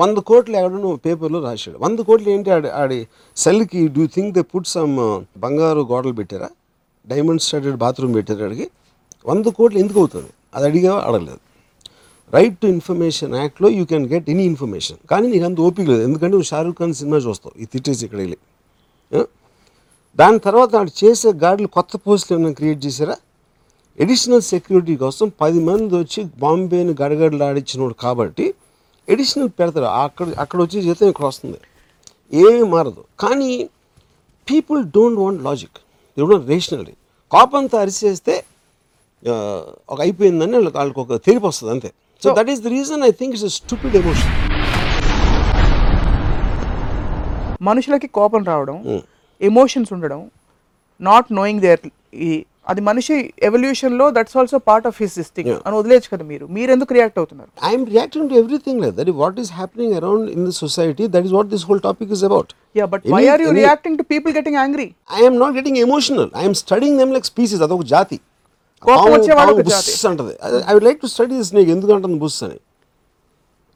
వంద కోట్లు ఎవడో నువ్వు పేపర్లో రాశాడు. వంద కోట్లు ఏంటి ఆడి ఆడి సెల్కి do think they put some బంగారు గోడలు పెట్టారా? డైమండ్ స్టార్టెడ్ బాత్రూమ్ పెట్టారు అడిగి వంద కోట్లు ఎందుకు అవుతుంది అది అడిగా అడగలేదు. రైట్ టు ఇన్ఫర్మేషన్ యాక్ట్లో you can get any information కానీ నీకు అంత ఓపిక లేదు. ఎందుకంటే నువ్వు షారూఖ్ ఖాన్ సినిమా చూస్తావు. ఈ తిట్టేసి ఇక్కడ వెళ్ళి. దాని తర్వాత వాడు చేసే గాడులు కొత్త పోస్టులు ఏమైనా క్రియేట్ చేశారా? ఎడిషనల్ సెక్యూరిటీ కోసం పది మంది వచ్చి బాంబేని గడగడలాడించినోడు కాబట్టి ఎడిషనల్ పెడతారు. అక్కడ అక్కడ వచ్చే జీతం ఇక్కడ వస్తుంది. ఏమీ మారదు. కానీ people don't want logic don't rational కోపంతో అరిచేస్తే ఒక అయిపోయిందని వాళ్ళకి వాళ్ళకి ఒక తెలిపి వస్తుంది అంతే. So that is the reason I think it's stupid emotion మనుషులకి కోపం రావడం ఎమోషన్స్ ఉండడం నాట్ నోయింగ్ దేర్ అది మనిషి ఎవల్యూషన్లో that's also part of his thing అని వదిలేచ్చు కదా మీరు. మీరు ఎందుకు రియాక్ట్ అవుతున్నారు I'm reacting to everything like that what is happening around in the society that is what this whole topic is about yeah but why are you reacting to people getting angry I'm not getting emotional I'm studying them like species అదొక జాతి. బుస్ అంటది. I would like to study this నీకు ఎందుకు అంటుంది బుస్ అని?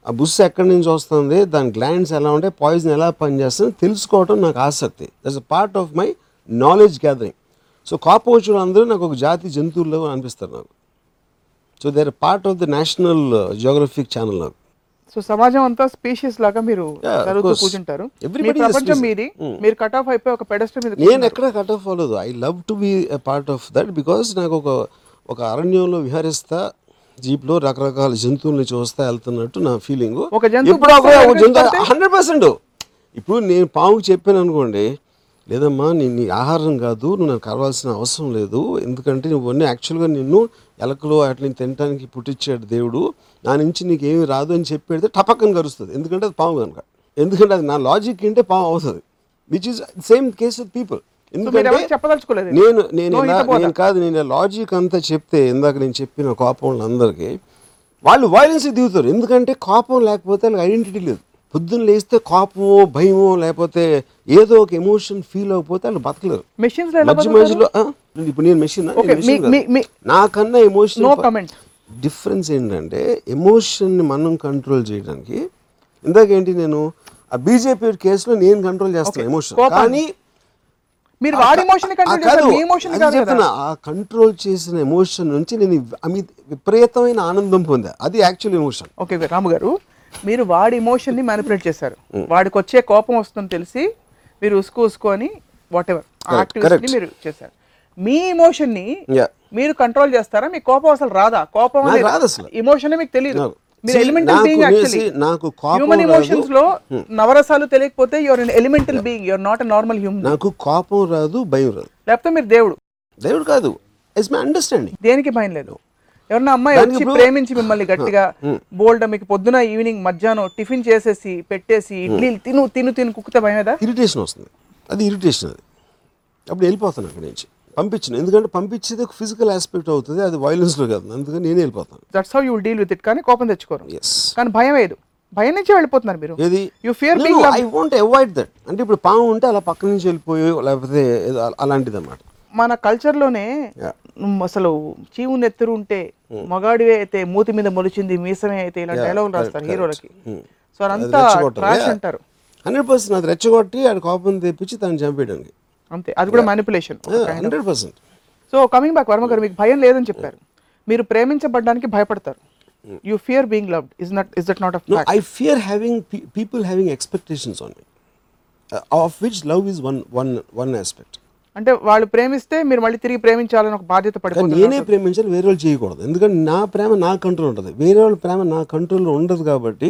ఆ బుస్ ఎక్కడి నుంచి వస్తుంది? దాని గ్లాండ్స్ ఎలా ఉంటాయి? పాయిజన్ ఎలా పనిచేస్తుంది? తెలుసుకోవటం నాకు ఆసక్తి. That's a part of my knowledge gathering so కాపోచులు అందరూ నాకు ఒక జాతి జంతువుల్లో అనిపిస్తారు నాకు. So they are part of the National Geographic Channel నాకు. సో సమాజం అంతా స్పీషియస్ లాగా మీరు. కూర్చుంటారు ప్రపంచం. మీది Hmm. మీరు కట్ ఆఫ్ అయిపోయి ఒక పెడస్టర్ మీద నేను ఎక్కడ కట్ ఆఫ్ అవ్వలేదు I love to be a part of that because నాకు ఒక ఒక అరణ్యంలో విహరిస్తా జీప్లో రకరకాల జంతువుల్ని చూస్తా వెళ్తున్నట్టు నా ఫీలింగ్ ఒక జంతువు? హండ్రెడ్ పర్సెంట్ ఇప్పుడు నేను పాముకి చెప్పాను అనుకోండి లేదమ్మా నీ నీ ఆహారం కాదు నువ్వు నాకు కావాల్సిన అవసరం లేదు ఎందుకంటే నువ్వు అన్నీ యాక్చువల్గా నిన్ను ఎలకలు వాటిని తినడానికి పుట్టించాడు దేవుడు నా నుంచి నీకు ఏమి రాదు అని చెప్పి పెడితే టపక్కని కరుస్తుంది. ఎందుకంటే అది పాము కనుక. ఎందుకంటే అది నా లాజిక్ ఏంటే పాము అవుతుంది. Which is same case with people ఎందుకంటే చెప్పదలుచుకోలేదు నేను నేను. నేను కాదు నేను లాజిక్ అంతా చెప్తే ఇందాక నేను చెప్పిన కోపం వాళ్ళందరికీ వాళ్ళు వైలెన్స్ దిగుతారు. ఎందుకంటే కోపం లేకపోతే వాళ్ళకి ఐడెంటిటీ లేదు. పొద్దున్న లేస్తే కోపమో భయమో లేకపోతే ఏదో ఒక ఎమోషన్ ఫీల్ అవ్వకపోతే వాళ్ళు బతకలేరు. మధ్య? మధ్యలో? ఇప్పుడు నేను మెషిన్ నాకన్నా ఎమోషన్ డిఫరెన్స్ ఏంటంటే ఎమోషన్ని మనం కంట్రోల్ చేయడానికి ఇందాక ఏంటి నేను ఆ బీజేపీ కేసులో నేను కంట్రోల్ చేస్తాను ఎమోషన్. కానీ మీరు వాడి ఎమోషన్ కంట్రోల్ చెప్తున్నా, ఆ కంట్రోల్ చేసిన ఎమోషన్ నుంచి నేను అమిత విపరీతమైన ఆనందం పొందా. అది యాక్చువల్ ఎమోషన్ ఓకే రాము గారు మీరు వాడి ఎమోషన్ని మ్యానిపులేట్ చేశారు. వాడికి వచ్చే కోపం వస్తుందని తెలిసి మీరు ఉసుకు ఉసుకు అని వాట్ ఎవర్. మీరు చేశారు. మీ ఎమోషన్ని Yeah. మీరు కంట్రోల్ చేస్తారా? మీ కోపం అసలు రాదా? కోపం రాదు అసలు. ఎమోషన్ మీకు తెలియదు. మీరు ఎలిమెంటల్ బీయింగ్ యాక్చువల్లీ నాకు కోపం హ్యూమన్. ఎమోషన్స్లో నవరసాలు తెలియకపోతే your elemental being your not a normal human నాకు కోపం రాదు భయం రాదు. లేకపోతే మీరు దేవుడు. దేవుడు కాదు. ఇట్స్ మై అండర్స్టాండింగ్ దేనికి భయం లేదు? ఎవరన్నా అమ్మాయి వచ్చి ప్రేమించి మిమ్మల్ని గట్టిగా బోల్డ్ మీకు పొద్దున ఈవినింగ్ మధ్యాహ్నం టిఫిన్ చేసేసి పెట్టేసి ఇడ్లీలు తిను తిను తిను కుక్కితే భయమేదా? ఇరిటేషన్ వస్తుంది. అది ఇరిటేషన్ అది. అప్పుడు వెళ్ళిపోతాను అక్కడి నుంచి. పంపించిన. ఎందుకంటే పంపించేది ఒక ఫిజికల్ ఆస్పెక్ట్ అవుతుంది అది వైలెన్స్లో కాదు. అందుకని నేనే వెళ్ళిపోతాను. That's how you deal with it కానీ కోపం తెచ్చుకోరు. ఎస్ కానీ భయం లేదు భయం నుంచి వెళ్ళిపోతున్నారు మీరు. ఏది? You fear being I want avoid that అంటే ఇప్పుడు పాము ఉంటే అలా పక్క నుంచి వెళ్ళిపోయి లేకపోతే అలాంటిది అనమాట మన కల్చర్లోనే. అసలు చీవు నెత్తురు ఉంటే మగాడివే అయితే మూతి మీద మొలిచింది మీసమే అయితే డైలాగులు correct, రాస్తారు. హీరోలకి Hmm. సో అదంతా ట్రాష్ అంటారు. హండ్రెడ్ పర్సెంట్ అది రెచ్చగొట్టి ఆడ కోపం తెప్పించి తను చంపేయడానికి. అంతే. అది కూడా manipulation hundred percent so coming back Varma garu మీకు భయం లేదని చెప్పారు. మీరు ప్రేమించబడడానికి భయపడతారు. You fear being loved is not is that not fear having pe- people having expectations on me, uh, of which love is one one one aspect. అంటే వాళ్ళు ప్రేమిస్తే మీరు మళ్ళీ తిరిగి ప్రేమించాలని ఒక బాధ్యత పడిపోతుంది నేనే ప్రేమించాలి వేరే వాళ్ళు చేయకూడదు. ఎందుకంటే నా ప్రేమ నా కంట్రోల్ ఉంటుంది. వేరే వాళ్ళ ప్రేమ నా కంట్రోల్లో ఉండదు కాబట్టి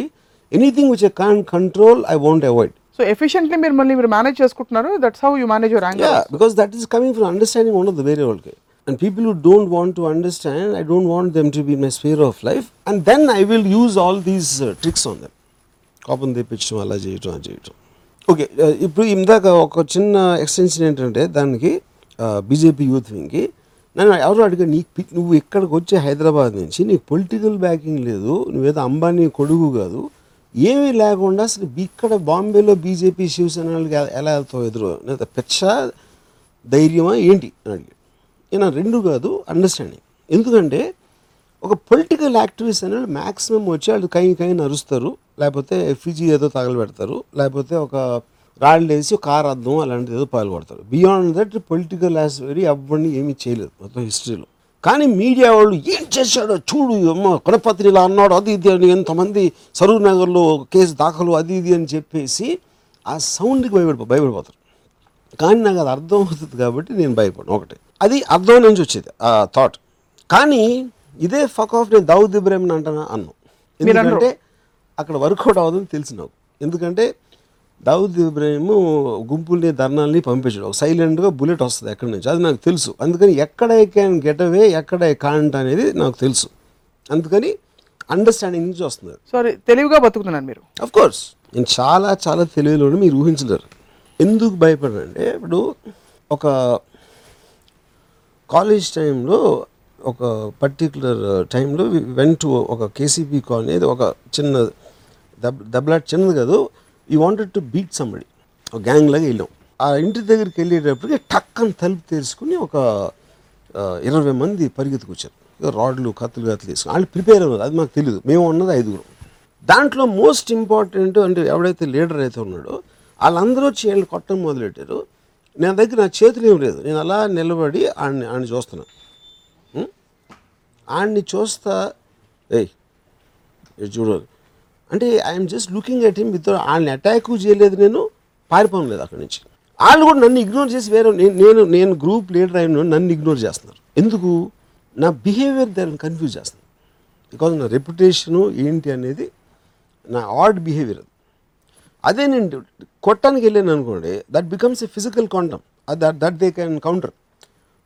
anything which I can't control I want avoid so efficiently మీరు మళ్ళీ మీరు మేనేజ్ చేసుకుంటున్నారు that's how you manage your anger because that is coming from understanding ఉండదు వేరే వాళ్ళకి and people who don't want to understand I don't want them to be my sphere of life and then I will use all these tricks on them కోపం తెప్పించడం అలా చేయటం అది చేయటం. Okay ఇప్పుడు ఇందాక ఒక చిన్న ఎక్స్టెన్షన్ ఏంటంటే దానికి బీజేపీ యూత్ వింగ్కి నన్ను ఎవరు అడిగారు నీకు పి- నువ్వు ఇక్కడికి వచ్చే హైదరాబాద్ నుంచి నీకు పొలిటికల్ బ్యాకింగ్ లేదు నువ్వేదో అంబానీ కొడుకు కాదు ఏమీ లేకుండా అసలు ఇక్కడ బాంబేలో బీజేపీ శివసేన వాళ్ళకి ఎలా వెళ్తావు ఎదురు లేదా పెచ్చ ధైర్యమా ఏంటి అని అడిగాడు. నేను రెండు కాదు అండర్స్టాండింగ్ ఎందుకంటే ఒక పొలిటికల్ యాక్టివిస్ట్ అనేవాళ్ళు మ్యాక్సిమం వచ్చి వాళ్ళు కై కై నరుస్తారు లేకపోతే ఎఫ్ఈజీ ఏదో తగలబెడతారు లేకపోతే ఒక రాళ్ళు వేసి ఒక కారు అద్దం అలాంటిది ఏదో పాల్గొడతారు. Beyond that political as very ఎవరిని ఏమీ చేయలేదు మొత్తం హిస్టరీలో కానీ మీడియా వాళ్ళు ఏం చేశాడో చూడు అమ్మ కొనపత్రి ఇలా అన్నాడు అది ఇది అని ఎంతమంది సరూర్ నగర్లో కేసు దాఖలు అది ఇది అని చెప్పేసి ఆ సౌండ్కి భయపడిపో భయపడిపోతారు. కానీ నాకు అది అర్థం అవుతుంది కాబట్టి నేను భయపడను. ఒకటి. అది అర్థం నుంచి వచ్చేది ఆ థాట్ కానీ ఇదే ఫక్ ఆఫ్ నేను దౌద్ ఇబ్రాహిం అంటానా? అన్నాను. ఎందుకంటే అక్కడ వర్కౌట్ అవ్వదని తెలిసి నాకు. ఎందుకంటే దావుద్ ఇబ్రాహిం గుంపుల్ని ధర్నాల్ని పంపించాడు. ఒక సైలెంట్గా బుల్లెట్ వస్తుంది ఎక్కడి నుంచి? అది నాకు తెలుసు. అందుకని ఎక్కడ ఐ క్యాన్ గెట్ అవే ఎక్కడ ఐ కాంట్ అనేది నాకు తెలుసు. అందుకని అండర్స్టాండింగ్ నుంచి వస్తుంది సారీ తెలివిగా బతుకుతున్నారు మీరు. అఫ్ కోర్స్ నేను చాలా చాలా తెలివిలో మీరు ఊహించలేరు. ఎందుకు భయపడంటే ఇప్పుడు ఒక కాలేజ్ టైంలో ఒక పర్టికులర్ టైంలో వెంట్ టు ఒక కేసీపీ కాలనీ ఒక చిన్న దెబ్ దెబ్బలాట్ చిన్నది కాదు ఈ వాంటెడ్ టు బీట్ సంబడి ఒక గ్యాంగ్ లాగా వెళ్ళాం. ఆ ఇంటి దగ్గరికి వెళ్ళేటప్పటికి టక్కని తలుపు తెరుచుకుని ఒక ఇరవై మంది పరిగెత్తుకొచ్చారు రాడ్లు కత్తులు కత్తులు తీసుకుని వాళ్ళు ప్రిపేర్ అవ్వదు అది మాకు తెలియదు మేము ఉన్నది ఐదుగురు. దాంట్లో మోస్ట్ ఇంపార్టెంట్ అంటే ఎవడైతే లీడర్ అయితే ఉన్నాడో వాళ్ళందరూ వచ్చి వీళ్ళు కొట్టడం మొదలెట్టారు. నా దగ్గర నా చేతులు ఏం లేదు. నేను అలా నిలబడి ఆడిని ఆడిని చూస్తున్నా. ఆడిని చూస్తా ఏయ్ చూడాలి అంటే I'm just looking at him with వాళ్ళని అటాక్ చేయలేదు నేను పారిపోను లేదు అక్కడి నుంచి. వాళ్ళు కూడా నన్ను ఇగ్నోర్ చేసి వేరే నేను నేను నేను గ్రూప్ లీడర్ అయిన నన్ను ఇగ్నోర్ చేస్తున్నారు. ఎందుకు? నా బిహేవియర్ దాన్ని కన్ఫ్యూజ్ చేస్తుంది బికాజ్ నా రెప్యుటేషను ఏంటి అనేది నా ఆడ్ బిహేవియర్ అదే. నేను కొట్టడానికి వెళ్ళాను అనుకోండి that becomes a physical contact that that they can counter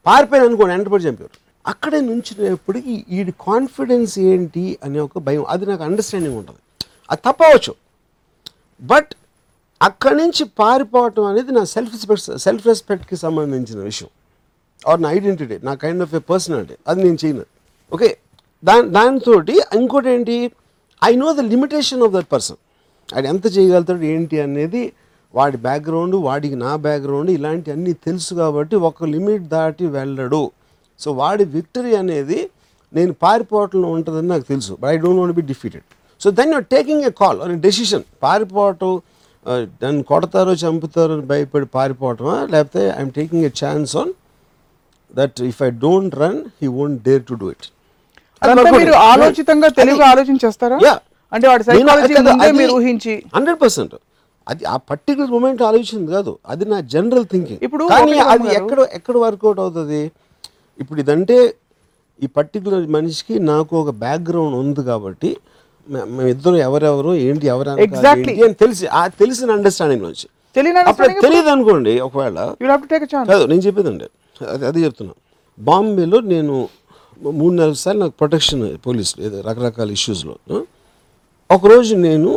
పారిపోయాను అనుకోండి ఎంటర్పడి చంపారు. అక్కడే నుంచినప్పటికీ ఈ కాన్ఫిడెన్స్ ఏంటి అనే ఒక భయం అది నాకు అండర్స్టాండింగ్ ఉంటుంది. అది తప్పవచ్చు. బట్ అక్కడి నుంచి పారిపోవటం అనేది నా సెల్ఫ్ రెస్పెక్ట్ సెల్ఫ్ రెస్పెక్ట్కి సంబంధించిన విషయం. ఆర్ నా ఐడెంటిటీ నా కైండ్ ఆఫ్ ఎ పర్సనాలిటీ. అది నేను చేయను. ఓకే? దాని దానితో ఇంకోటి ఏంటి I know the limitation of that person. అది ఎంత చేయగలుగుతాడు ఏంటి అనేది వాడి బ్యాక్గ్రౌండ్ వాడికి నా బ్యాక్గ్రౌండ్ ఇలాంటివన్నీ తెలుసు కాబట్టి ఒక లిమిట్ దాటి వెళ్ళడు. సో వాడి విక్టరీ అనేది నేను పారిపోవటంలో ఉంటుందని నాకు తెలుసు. But I don't want be defeated. So then you're taking a call అని డెసిషన్ పారిపోవటం ఆ, నన్ను కొడతారో చంపుతారో అని భయపడి పారిపోవటమా? లేకపోతే I'm taking a chance on that if I don't run he won't dare to do it మీరు ఆలోచితంగా ఆలోచించేస్తారా? Yeah. అంటే వాడి సైకాలజీ ముందే మీరు ఊహించి. Hundred percent. అది ఆ పర్టికులర్ మూమెంట్ ఆలోచించింది కాదు. అది నా జనరల్ థింకింగ్. ఇప్పుడు కానీ అది ఎక్కడ ఎక్కడ వర్కౌట్ అవుతుంది? ఇప్పుడు ఇదంటే ఈ పర్టికులర్ మనిషికి నాకు ఒక బ్యాక్గ్రౌండ్ ఉంది కాబట్టి మేమిద్దరం ఎవరెవరు ఏంటి ఎవరు Exactly. అని తెలిసి ఆ తెలిసిన అండర్స్టాండింగ్ నుంచి తెలియదు అనుకోండి ఒకవేళ కాదు నేను చెప్పేదండి. అది అది చెప్తున్నా. బాంబేలో నేను మూడు నాలుగు సార్లు నాకు ప్రొటెక్షన్ పోలీస్ ఏదో రకరకాల ఇష్యూస్లో ఒకరోజు నేను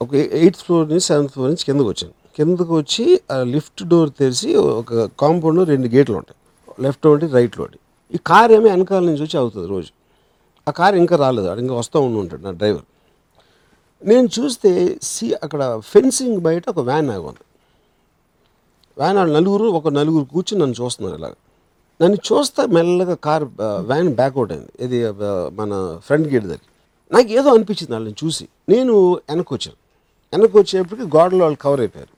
ఒక ఎయిత్ ఫ్లోర్ నుంచి సెవెంత్ ఫ్లోర్ నుంచి కిందకు వచ్చాను. కిందకు వచ్చి ఆ లిఫ్ట్ డోర్ తెరిచి ఒక కాంపౌండ్లో రెండు గేట్లు ఉంటాయి. లెఫ్ట్ ఒకటి రైట్లో ఒకటి. ఈ కార్ ఏమో వెనకాల నుంచి వచ్చి అవుతుంది రోజు. ఆ కార్ ఇంకా రాలేదు. అక్కడ ఇంకా వస్తూ ఉండి ఉంటాడు నా డ్రైవర్. నేను చూస్తే సి అక్కడ ఫెన్సింగ్ బయట ఒక వ్యాన్ ఆగి ఉంది వ్యాన్ వాళ్ళు నలుగురు ఒక నలుగురు కూర్చుని నన్ను చూస్తున్నారు ఇలాగ. నన్ను చూస్తే మెల్లగా కార్ వ్యాన్ బ్యాక్అవుట్ అయింది. ఇది మన ఫ్రంట్ గేట్ దగ్గర. నాకు ఏదో అనిపించింది వాళ్ళని చూసి. నేను వెనక్కి వచ్చాను. వెనక్కి వచ్చేప్పటికి గోడలో వాళ్ళు కవర్ అయిపోయారు.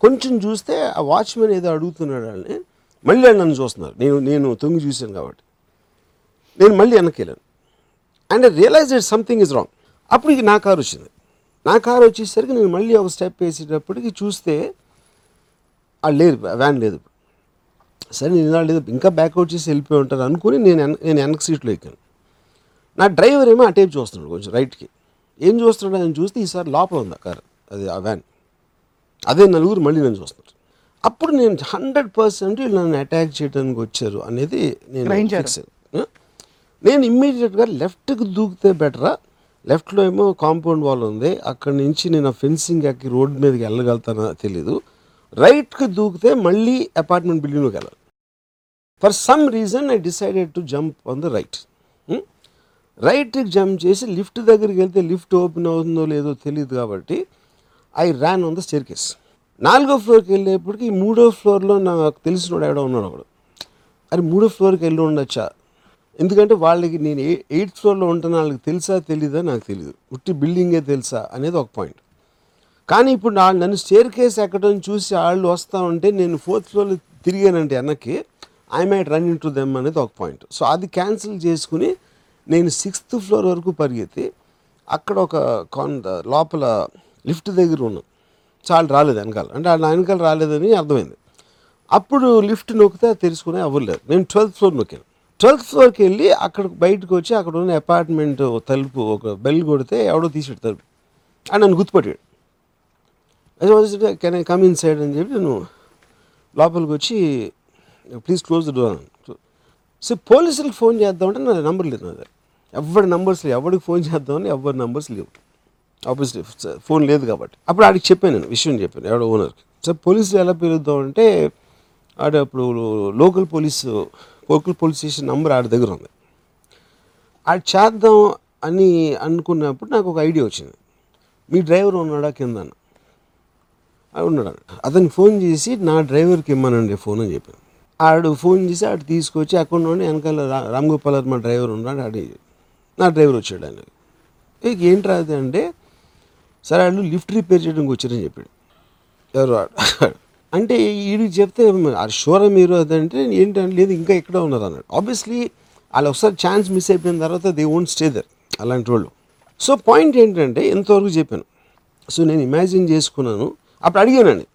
కొంచెం చూస్తే ఆ వాచ్మెన్ ఏదో అడుగుతున్నాడు వాళ్ళని. మళ్ళీ వాళ్ళు నన్ను చూస్తున్నారు. నేను నేను తొంగి చూశాను కాబట్టి. నేను మళ్ళీ వెనక్కి వెళ్ళాను. And realize that something is wrong అప్పుడు ఇక నా కారు వచ్చింది. నా కారు వచ్చేసరికి నేను మళ్ళీ ఒక స్టెప్ వేసేటప్పటికి చూస్తే వాళ్ళు లేదు వ్యాన్ లేదు. సరే నేను లేదు ఇంకా బ్యాక్అవుట్ చేసి వెళ్ళిపోయి ఉంటారు అనుకుని నేను నేను వెనక సీట్లో ఎక్కాను. నా డ్రైవర్ ఏమో ఆ టైప్ చూస్తున్నాడు కొంచెం రైట్కి ఏం చూస్తున్నాడు అని చూస్తే ఈసారి లోపల ఉంది ఆ కారు అది ఆ వ్యాన్ అదే నలుగురు మళ్ళీ నన్ను చూస్తున్నారు. అప్పుడు నేను హండ్రెడ్ పర్సెంట్ వీళ్ళు నన్ను అటాక్ చేయడానికి వచ్చారు అనేది నేను. ఫిక్స్. నేను ఇమ్మీడియట్గా లెఫ్ట్కి దూకితే బెటరా లెఫ్ట్లో ఏమో కాంపౌండ్ వాల్ ఉంది. అక్కడి నుంచి నేను ఆ ఫెన్సింగ్ ఎక్కి రోడ్ మీదకి వెళ్ళగలుగుతానో తెలీదు. రైట్కి దూకితే మళ్ళీ అపార్ట్మెంట్ బిల్డింగ్లోకి వెళ్ళాలి. For some reason I decided to jump on the right రైట్కి జంప్ చేసి లిఫ్ట్ దగ్గరికి వెళ్తే లిఫ్ట్ ఓపెన్ అవుతుందో లేదో తెలియదు కాబట్టి I ran on the staircase నాలుగో ఫ్లోర్కి వెళ్ళేప్పటికి ఈ మూడో ఫ్లోర్లో నాకు తెలిసినోడు ఎవడో ఉన్నాడు ఒకడు అరే మూడో ఫ్లోర్కి వెళ్ళి ఉండొచ్చా? ఎందుకంటే వాళ్ళకి నేను ఎయిత్ ఫ్లోర్లో ఉంటున్న వాళ్ళకి తెలుసా తెలీదా? నాకు తెలియదు ఉట్టి బిల్డింగే తెలుసా అనేది ఒక పాయింట్. కానీ ఇప్పుడు వాళ్ళు నన్ను స్టేర్ కేస్ ఎక్కడం చూసి వాళ్ళు వస్తా ఉంటే నేను ఫోర్త్ ఫ్లోర్లో తిరిగానంటే వెనక్కి I might run into them అనేది ఒక పాయింట్. సో అది క్యాన్సిల్ చేసుకుని నేను సిక్స్త్ ఫ్లోర్ వరకు పరిగెత్తి అక్కడ ఒక కాన్ లోపల లిఫ్ట్ దగ్గర ఉన్నాను చాలా రాలేదు వెనకాల. అంటే వాళ్ళ వెనకాల రాలేదని అర్థమైంది. అప్పుడు లిఫ్ట్ నొక్కితే తెలుసుకునే అవ్వలేదు నేను ట్వెల్త్ ఫ్లోర్ నొక్కాను. ట్వెల్త్ ఫ్లోర్కి వెళ్ళి అక్కడ బయటకు వచ్చి అక్కడ ఉన్న అపార్ట్మెంట్ తలుపు ఒక బెల్ కొడితే ఎవడో తీసాడు తలుపు. అని నన్ను గుర్తుపట్టాడు. Can I come inside అని చెప్పి నేను లోపలికి వచ్చి please close the door so పోలీసులకు ఫోన్ చేద్దామంటే నా నెంబర్ లేదు నా దగ్గర ఎవరి నంబర్స్ లేవు. ఎవరికి ఫోన్ చేద్దామని ఎవరి నంబర్స్ లేవు. ఆబ్వియస్లీ ఫోన్ లేదు కాబట్టి. అప్పుడు ఆడికి చెప్పాను నేను విషయం చెప్పాను ఎవడో ఓనర్కి సో పోలీసులు ఎలా పిలుద్దామంటే ఆడ అప్పుడు local police local police station number ఆడి దగ్గర ఉంది. ఆడు చేద్దాం అని అనుకున్నప్పుడు నాకు ఒక ఐడియా వచ్చింది. మీ డ్రైవర్ ఉన్నాడా కింద ఉన్నాడు అతను ఫోన్ చేసి నా డ్రైవర్కి ఇమ్మనండి ఫోన్ అని చెప్పాను. ఆడు ఫోన్ చేసి ఆడు తీసుకొచ్చి అక్కడ నుండి వెనకాల రా- రామ్ గోపాల్ మా డ్రైవర్ ఉన్నాడు. ఆడి నా డ్రైవర్ వచ్చాడు ఆయన ఇక ఏంటి రాదు అంటే సరే వాళ్ళు లిఫ్ట్ రిపేర్ చేయడానికి వచ్చారని చెప్పాడు. ఎవరు అంటే వీడికి చెప్తే షూరా మీరు అదంటే ఏంటంటే లేదు ఇంకా ఎక్కడ ఉన్నారు అన్నాడు. ఆబ్వియస్లీ వాళ్ళు ఒకసారి ఛాన్స్ మిస్ అయిపోయిన తర్వాత దే ఓంట్ స్టే దర్ అలాంటి వాళ్ళు. సో పాయింట్ ఏంటంటే ఎంతవరకు చెప్పాను. సో నేను ఇమాజిన్ చేసుకున్నాను. అప్పుడు అడిగానండి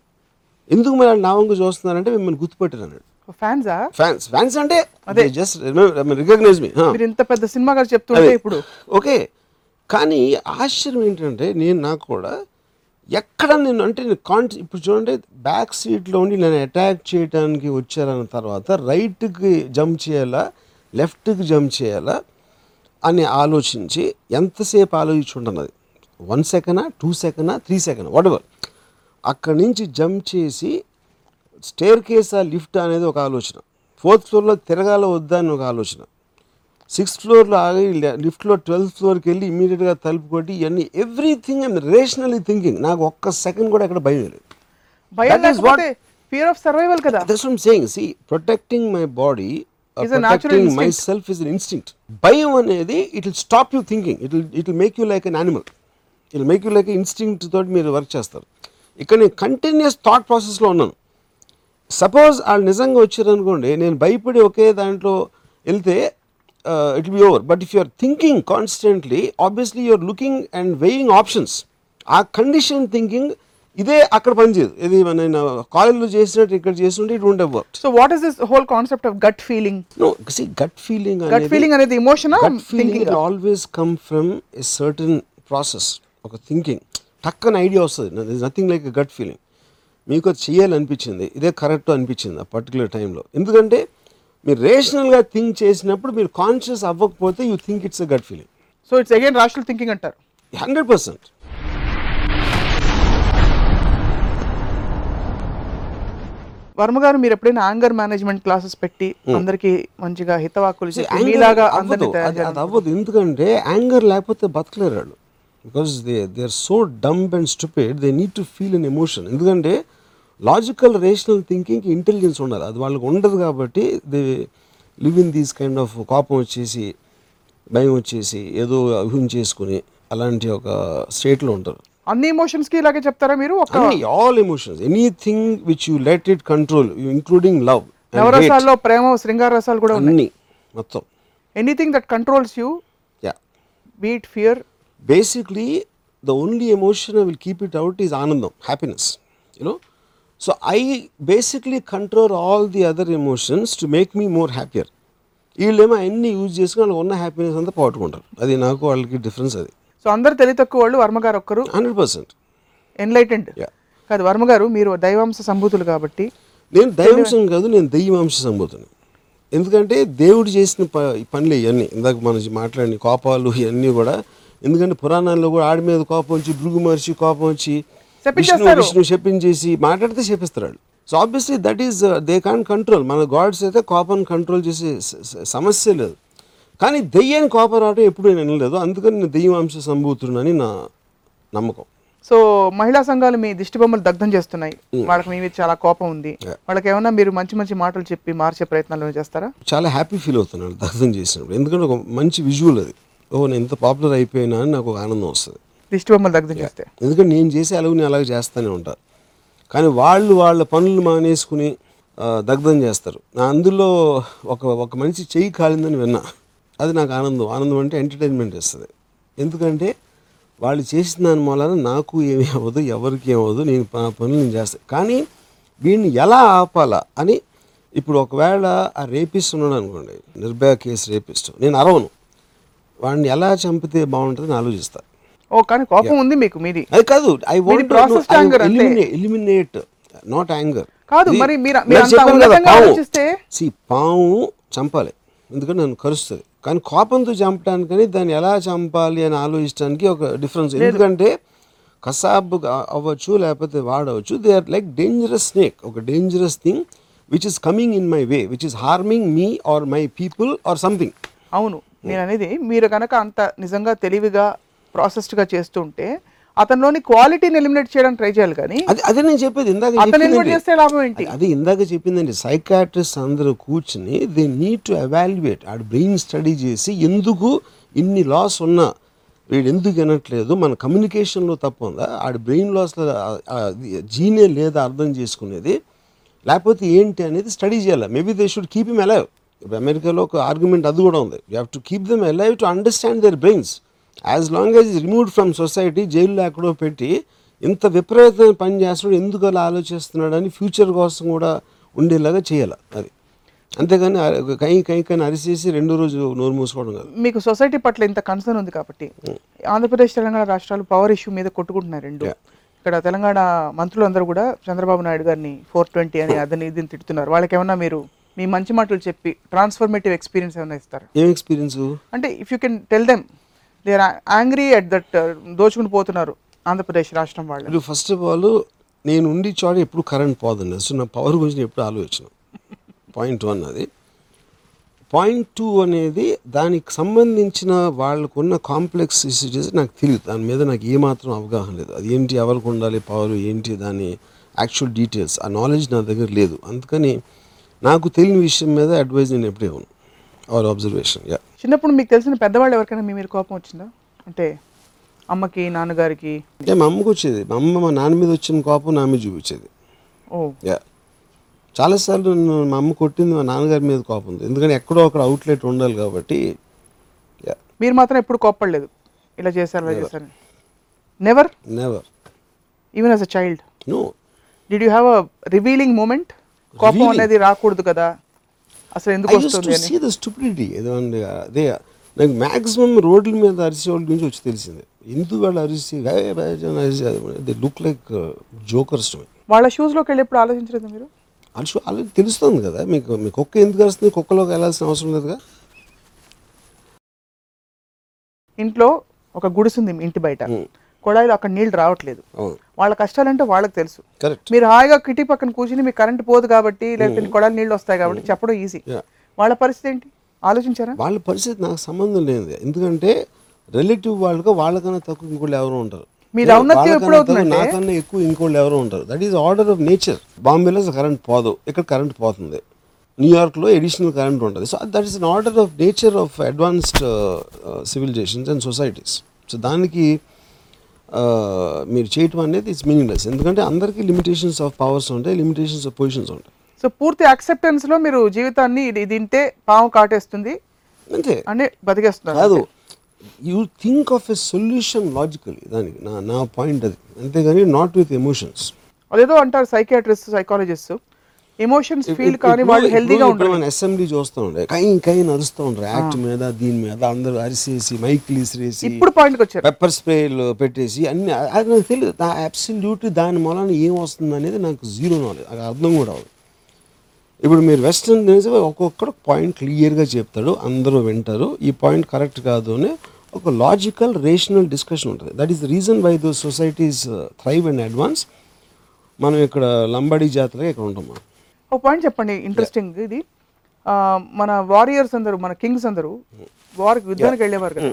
ఎందుకు మరి వాళ్ళు నా వంక చూస్తున్నారంటే మిమ్మల్ని గుర్తుపట్టారు అన్నాడు. ఫ్యాన్సా ఫ్యాన్స్ ఫ్యాన్స్ అంటే అదే. జస్ట్ రికగ్నైజ్ మీ మీరు ఇంత పెద్ద సినిమా గారు చెప్తుంటే ఇప్పుడు. ఓకే కానీ ఆశ్చర్యం ఏంటంటే నేను నాకు కూడా ఎక్కడ నేను అంటే నేను కాన్ ఇప్పుడు చూడండి బ్యాక్ సీట్లో ఉండి నేను అటాక్ చేయడానికి వచ్చారన్న తర్వాత రైట్కి జంప్ చేయాలా లెఫ్ట్కి జంప్ చేయాలా అని ఆలోచించి ఎంతసేపు ఆలోచించుంటున్నది వన్ సెకండా టూ సెకండా త్రీ సెకండ్ వాటెవర్ అక్కడి నుంచి జంప్ చేసి స్టేర్ కేసా లిఫ్ట్ అనేది ఒక ఆలోచన. ఫోర్త్ ఫ్లోర్లో తిరగాల వద్దా అని ఒక ఆలోచన. సిక్స్త్ ఫ్లోర్లో ఆగి లిఫ్ట్లో ట్వెల్త్ ఫ్లోర్కి వెళ్ళి ఇమీడియట్గా తలుపు కొట్టి ఇవన్నీ ఎవ్రీథింగ్ ఐమ్ రేషనలీ థింకింగ్. నాకు ఒక్క సెకండ్ కూడా ఎక్కడ భయం లేదు. భయం ఫియర్ ఆఫ్ సర్వైవల్ కదా. That's I'm saying see protecting my body protecting my instinct. Self is an instinct భయం అనేది it will stop you thinking it will it will make you like an animal it make you like instinct తోటి మీరు work చేస్తారు. ఇక్కడ నేను continuous thought ప్రాసెస్లో ఉన్నాను. Suppose వాళ్ళు నిజంగా వచ్చారు అనుకోండి నేను భయపడి ఒకే దాంట్లో వెళ్తే it be over but if you are thinking constantly obviously you're looking and weighing options ఆ కండిషన్ థింకింగ్ ఇదే అక్కడ పనిచేయదు ఇది నేను కాలేజ్లో చేసినట్టు ఇక్కడ చేస్తుంటే it work so what is this whole concept of gut feeling no see gut feeling gut feeling అనేది emotion gut feeling always come from a certain process ఒక థింకింగ్ టక్కన ఐడియా వస్తుంది. నథింగ్ లైక్ గట్ ఫీలింగ్ మీకు అది చేయాలనిపించింది ఇదే correct అనిపించింది ఆ particular టైంలో ఎందుకంటే మీరు రేషనల్గా థింక్ చేసినప్పుడు మీరు కాన్షియస్ అవ్వకపోతే you think it's a gut feeling so it's again rational thinking అంటారు. హండ్రెడ్ పర్సెంట్ వర్మ గారు మీరు ఎప్పుడైనా యాంగర్ మేనేజ్మెంట్ క్లాసెస్ పెట్టి అందరికి మంచిగా హితవాకులు మీలాగా అది అవ్వదు. ఎందుకంటే యాంగర్ లేకపోతే బతకలేరు వాళ్ళు. Because they they are so dumb and stupid they need to feel an emotion ఎందుకంటే లాజికల్ రేషనల్ థింకింగ్ ఇంటెలిజెన్స్ ఉండాలి. అది వాళ్ళకి ఉండదు కాబట్టి they live in these kind of కోపం వచ్చేసి భయం వచ్చేసి ఏదో ఊహించేసుకుని అలాంటి ఒక స్టేట్లో ఉంటారు. అన్ని ఎమోషన్స్కి ఇలాగే చెప్తారా మీరు? All emotions anything which you let it control including love నవరసాల్లో ప్రేమ శృంగార రసాలు కూడా ఉన్నాయి. అన్ని మొత్తం. Anything that controls you yeah beat fear basically the only emotion i will keep it out is anandam happiness. You know? So i basically control all the other emotions to make me more happier. వీళ్ళేమో అన్ని use చేసుకుని వాళ్ళకి ఉన్న happiness అంతా పోగొట్టుకుంటారు. అది నాకు వాళ్ళకి difference అది. సో అందరు తెలివి తక్కువ వాళ్ళు వర్మ గారు ఒక్కరు. Hundred percent enlightened Yeah. కాదు వర్మ గారు మీరు దైవాంశ సంభూతులు కాబట్టి. నేను దైవాంశం కాదు నేను దెయ్యమాంశ సంబోతుని ఎందుకంటే దేవుడు చేసిన ప పనులు ఇవన్నీ. ఇందాక మనం మాట్లాడిన కోపాలు ఇవన్నీ కూడా ఎందుకంటే పురాణాల్లో కూడా ఆడి మీద కోపం వచ్చి భృగు మహర్షి కోపం వచ్చి విష్ణు. విష్ణు చెప్పించేసి మాట్లాడితే చెప్పిస్తారు so obviously that is they can control మన గాడ్స్ అయితే కోపాన్ని కంట్రోల్ చేసే సమస్య లేదు. కానీ దెయ్యాన్ని కోపం రావడం ఎప్పుడు నేను వినలేదు. అందుకని నేను దెయ్యమాంశ సంభూతుడని నా నమ్మకం. సో మహిళా సంఘాలు మీ దిష్టి బొమ్మలు దగ్ధం చేస్తున్నాయి. వాళ్ళకి మీ మీద చాలా కోపం ఉంది. వాళ్ళకి ఏమన్నా మీరు మంచి మంచి మాటలు చెప్పి మార్చే ప్రయత్నాలు చేస్తారా? చాలా హ్యాపీ ఫీల్ అవుతున్నాను దగ్ధం చేసినప్పుడు. ఎందుకంటే ఒక మంచి విజువల్ అది. ఓ నేను ఇంత పాపులర్ అయిపోయినా అని నాకు ఒక ఆనందం వస్తుంది. దిష్టి బొమ్మలు దగ్ధం చేస్తే ఎందుకంటే నేను చేసే అలాగే నేను అలాగే చేస్తూనే ఉంటాను కానీ వాళ్ళు వాళ్ళ పనులు మానేసుకుని దగ్ధం చేస్తారు. నా అందులో ఒక ఒక మనిషి చెయ్యి కాలిందని విన్నా. అది నాకు ఆనందం. ఆనందం అంటే ఎంటర్టైన్మెంట్ ఇస్తుంది ఎందుకంటే వాళ్ళు చేసిన దాని మూలాన నాకు ఏమీ అవ్వదు ఎవరికి ఏమవ్వదు నేను నా పనులు నేను చేస్తాను కానీ వీడిని ఎలా ఆపాలా అని ఇప్పుడు ఒకవేళ ఆ రేపిస్ట్ ఉన్నాడు అనుకోండి నిర్భయ కేసు రేపిస్ట్. నేను అరవను. వాడిని ఎలా చంపితే బాగుంటుందని ఆలోచిస్తాను ఓ కానీ కోపం ఉంది మీకు మీది. అది కాదు ఐ వాంట్ anger అంతే. ఎలిమినేట్ నాట్ యాంగర్ కాదు, మరి మీరు- మీరు అంత ఉన్నతంగా ఆలోచిస్తే- సి పాము చంపాలి. ఎందుకంటే నన్ను కరుస్తుంది. కానీ కోపంతో చంపడానికని దాన్ని ఎలా చంపాలి అని ఆలోచించడానికి ఒక డిఫరెన్స్ ఎందుకంటే కసాబ్ అవ్వచ్చు లేకపోతే వాడవచ్చు. They are like dangerous snake ఒక dangerous thing which is coming in my way which is harming me or my people or something అవును. నేను అనేది మీరు కనుక అంత నిజంగా తెలివిగా ప్రాసెస్డ్గా చేస్తుంటే అతనిలోని క్వాలిటీని ఎలిమినేట్ చేయడానికి ట్రై చేయాలి కానీ అది అదే నేను చెప్పేది ఇందాక అతను చెప్పింది ఎలిమినేట్ చేస్తే లాభం ఏంటి? అది ఇందాక చెప్పిందండి. సైకాట్రిస్ట్ అందరూ కూర్చుని దే నీడ్ టు ఎవాల్యుయేట్. ఆడ బ్రెయిన్ స్టడీ చేసి ఎందుకు ఇన్ని లాస్ ఉన్నా వీడు ఎందుకు వినట్లేదు? మన కమ్యూనికేషన్లో తప్పు ఉందా? ఆడ బ్రెయిన్ లాస్లో జీనే లేదా అర్థం చేసుకునేది? లేకపోతే ఏంటి అనేది స్టడీ చేయాలి? Maybe they should keep him alive. ఇప్పుడు అమెరికాలో ఒక ఆర్గ్యుమెంట్ అది కూడా ఉంది. You have to keep them alive to understand their brains. As long as removed from society జైల్లో ఎక్కడో పెట్టి ఇంత విపరీతమైన పని చేస్తున్నాడు ఎందుకు అలా ఆలోచిస్తున్నాడు అని ఫ్యూచర్ కోసం కూడా ఉండేలాగా చేయాలి అది. అంతేగాని కై కై కని అరిసేసి రెండో రోజు నోరు మూసుకోవడం కాదు. మీకు సొసైటీ పట్ల ఇంత కన్సర్న్ ఉంది కాబట్టి ఆంధ్రప్రదేశ్ తెలంగాణ రాష్ట్రాలు పవర్ ఇష్యూ మీద కొట్టుకుంటున్నారు రెండు. ఇక్కడ తెలంగాణ మంత్రులందరూ కూడా చంద్రబాబు నాయుడు గారిని ఫోర్ ట్వంటీ అని అదని ఇదని తిడుతున్నారు. వాళ్ళకి ఏమన్నా మీరు మీ మంచి మాటలు చెప్పి ట్రాన్స్ఫర్మేటివ్ ఎక్స్పీరియన్స్ ఏమైనా ఇస్తారా? ఏం ఎక్స్పీరియన్స్ అంటే if you can tell them they are angry at that దోచుకుని పోతున్నారు ఆంధ్రప్రదేశ్ రాష్ట్రం వాళ్ళు. ఇప్పుడు ఫస్ట్ ఆఫ్ ఆల్ నేను ఉండి చోట ఎప్పుడు కరెంట్ పోదండి. అసలు నా పవర్ గురించి ఎప్పుడు ఆలోచన పాయింట్ వన్ అది. పాయింట్ టూ అనేది దానికి సంబంధించిన వాళ్ళకున్న కాంప్లెక్స్ ఇష్యూస్ నాకు తెలియదు. దాని మీద నాకు ఏమాత్రం అవగాహన లేదు. అది ఏంటి ఎవరికి ఉండాలి పవర్ ఏంటి దాని యాక్చువల్ డీటెయిల్స్ ఆ నాలెడ్జ్ నా దగ్గర లేదు. అందుకని నాకు తెలియని విషయం మీద అడ్వైజ్ నేను ఎప్పుడే ఇవ్వను. అవర్ అబ్జర్వేషన్ యా చిన్నప్పుడు మీకు తెలిసిన పెద్దవాళ్ళు ఎవరికైనా మీ మీద కోపం వచ్చిందా? అంటే అమ్మకి నాన్నగారికి? అంటే మా అమ్మకు వచ్చేది. మా అమ్మ మా నాన్న మీద వచ్చిన కోపం నా మీద చూపించేది. ఓ. చాలాసార్లు మా అమ్మ కొట్టింది మా నాన్నగారి మీద కోపం ఉంది. ఎందుకంటే ఎక్కడో అక్కడ అవుట్లెట్ ఉండాలి కాబట్టి యా. మీరు మాత్రం ఎప్పుడు కోప్పడలేదు. ఇలా చేశారు ఇలా చేశారు. Never never even as a child no did you have a revealing moment కోపం? అనేది రాకూడదు కదా. అసలు ఎందుకు వస్తుంది సీ ద స్టూపిడిటీ అదే నాకు మ్యాక్సిమం రోడ్ల మీద అరిసే వాళ్ళ గురించి వచ్చి తెలిసింది. ఎందుకు వాళ్ళు అరిసి దే లుక్ లైక్ జోకర్స్ వాళ్ళ షూస్లోకి వెళ్ళి ఎప్పుడు ఆలోచించలేదు మీరు? అరిసి వాళ్ళకి తెలుస్తుంది కదా మీకు మీ కుక్క ఎందుకు అరుస్తుంది కుక్కలోకి వెళ్ళాల్సిన అవసరం లేదుగా? ఇంట్లో ఒక గుడిసుంది ఇంటి బయట. కొడాయిలో అక్కడ నీళ్ళు రావట్లేదు. అవును. వాళ్ళ కష్టాలంటే వాళ్ళకి తెలుసు. కరెక్ట్ మీరు హాయిగా కిటి పక్కన కూర్చుని మీకు కరెంట్ పోదు కాబట్టి లేకపోతే కొడాలి నీళ్ళు వస్తాయి కాబట్టి చెప్పడం ఈజీ. వాళ్ళ పరిస్థితి ఏంటి? ఆలోచించారా? వాళ్ళ పరిస్థితి నాకు సంబంధం లేదు ఎందుకంటే రిలేటివ్ వాళ్ళకి వాళ్ళకన్నా తక్కువ ఇంకోళ్ళు ఎవరు ఉంటారు. మీరు ఔన్నత్యం ఎప్పుడు అవుతుందంటే- నాకన్నా ఎక్కువ ఇంకోళ్ళు ఎవరు ఉంటారు. That is order of nature బాంబేలో కరెంట్ పోదు. ఇక్కడ కరెంట్ పోతుంది? న్యూయార్క్లో ఎడిషనల్ కరెంట్ ఉంటుంది. So that is an order of nature of advanced civilizations and societies so దానికి మీరు చేయటం అనేది ఇట్స్ మీనింగ్లెస్ ఎందుకంటే అందరికీ లిమిటేషన్స్ ఆఫ్ పవర్స్ ఉంటాయి లిమిటేషన్స్ ఆఫ్ పొజిషన్స్ ఉంటాయి. సో పూర్తి యాక్సెప్టెన్స్లో మీరు జీవితాన్ని ఇది తింటే పాము కాటేస్తుంది. అంతే. అని బతికేస్తున్నారు. కాదు you think of a solution logically దానికి నా నా పాయింట్ అది. అంతేగాని నాట్ విత్ ఎమోషన్స్ అదేదో అంటారు సైకియాట్రిస్ట్ సైకాలజిస్ట్ ఎమోషన్స్ ఫీల్ కానీ వాళ్ళు హెల్దీగా ఉంటారు అసెంబ్లీ చూస్తూ ఉండే. కై కై నడుస్తూ ఉంటారు యాక్ట్ మీద దీని మీద అందరూ అరిసేసి మైక్లు ఇసిరేసి ఇప్పుడు పాయింట్కి వచ్చారు పెప్పర్ స్ప్రేలు పెట్టేసి అన్ని అది నాకు తెలియదు నా అబ్సల్యూట్లీ దాని మూలాన ఏం వస్తుంది అనేది నాకు జీరో నాలెడ్జ్ నాకు అర్థం కూడా అవ్వదు. ఇప్పుడు మీరు వెస్ట్రన్ ఒక్కొక్కడు పాయింట్ క్లియర్గా చెప్తాడు. అందరూ వింటారు. ఈ పాయింట్ కరెక్ట్ కాదు అని ఒక లాజికల్ రేషనల్ డిస్కషన్ ఉంటుంది. That is the reason why though societies thrive and advance మనం ఇక్కడ లంబాడీ జాతరగా ఇక్కడ ఉంటాం ఒక పాయింట్ చెప్పండి ఇంట్రెస్టింగ్ ఇది. మన వారియర్స్ అందరూ మన కింగ్స్ అందరూ వారికి యుద్ధానికి వెళ్ళేవారు కదా.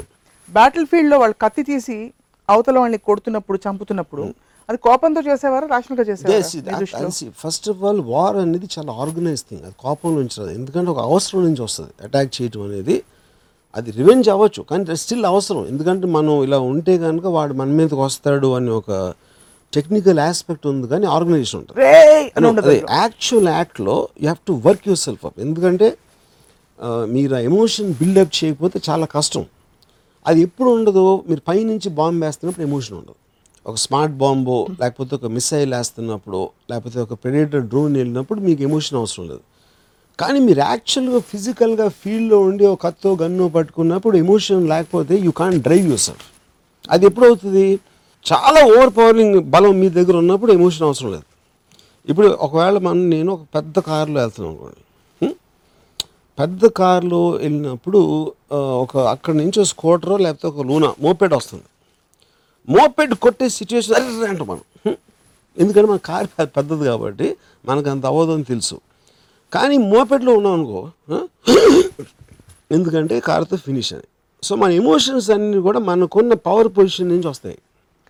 బ్యాటిల్ ఫీల్డ్లో వాళ్ళు కత్తి తీసి అవతల వాళ్ళని కొడుతున్నప్పుడు చంపుతున్నప్పుడు అది కోపంతో చేసేవారు రాషనల్గా చేసేవారు ఫస్ట్ ఆఫ్ ఆల్ వార్ అనేది చాలా ఆర్గనైజ్ థింగ్ అది కోపం నుంచి రాదు. ఎందుకంటే ఒక అవసరం నుంచి వస్తుంది అటాక్ చేయటం అనేది. అది రివెంజ్ అవ్వచ్చు కానీ స్టిల్ అవసరం. ఎందుకంటే మనం ఇలా ఉంటే కనుక వాడు మన మీదకి వస్తాడు అని ఒక టెక్నికల్ ఆస్పెక్ట్ ఉంది కానీ ఆర్గనైజేషన్ ఉంటుంది. యాక్చువల్ యాక్ట్లో you have to work your self up ఎందుకంటే మీరు ఆ ఎమోషన్ బిల్డప్ చేయకపోతే చాలా కష్టం. అది ఎప్పుడు ఉండదు మీరు పైనుంచి బాంబు వేస్తున్నప్పుడు ఎమోషన్ ఉండదు. ఒక స్మార్ట్ బాంబో లేకపోతే ఒక మిసైల్ వేస్తున్నప్పుడు లేకపోతే ఒక ప్రెడేటర్ డ్రోన్ వెళ్ళినప్పుడు మీకు ఎమోషన్ అవసరం లేదు. కానీ మీరు యాక్చువల్గా ఫిజికల్గా ఫీల్డ్లో ఉండి ఒక కత్తో గన్ను పట్టుకున్నప్పుడు ఎమోషన్ లేకపోతే you can drive yourself అది ఎప్పుడు అవుతుంది? చాలా ఓవర్ పవరింగ్ బలం మీ దగ్గర ఉన్నప్పుడు ఎమోషన్ అవసరం లేదు. ఇప్పుడు ఒకవేళ మనం నేను ఒక పెద్ద కారులో వెళ్తున్నాను అనుకోండి. పెద్ద కారులో వెళ్ళినప్పుడు ఒక అక్కడి నుంచి స్కూటరో లేకపోతే ఒక లూనా మోపెడ్ వస్తుంది. మోపెడ్ కొట్టే సిచ్యువేషన్ అరే అంటాం మనం. ఎందుకంటే మన కారు పెద్దది కాబట్టి మనకు అంత అవ్వదని తెలుసు. కానీ మోపెడ్లో ఉన్నాం అనుకో ఎందుకంటే కారుతో ఫినిష్ అని. సో మన ఎమోషన్స్ అన్నీ కూడా మనకున్న పవర్ పొజిషన్ నుంచి వస్తాయి.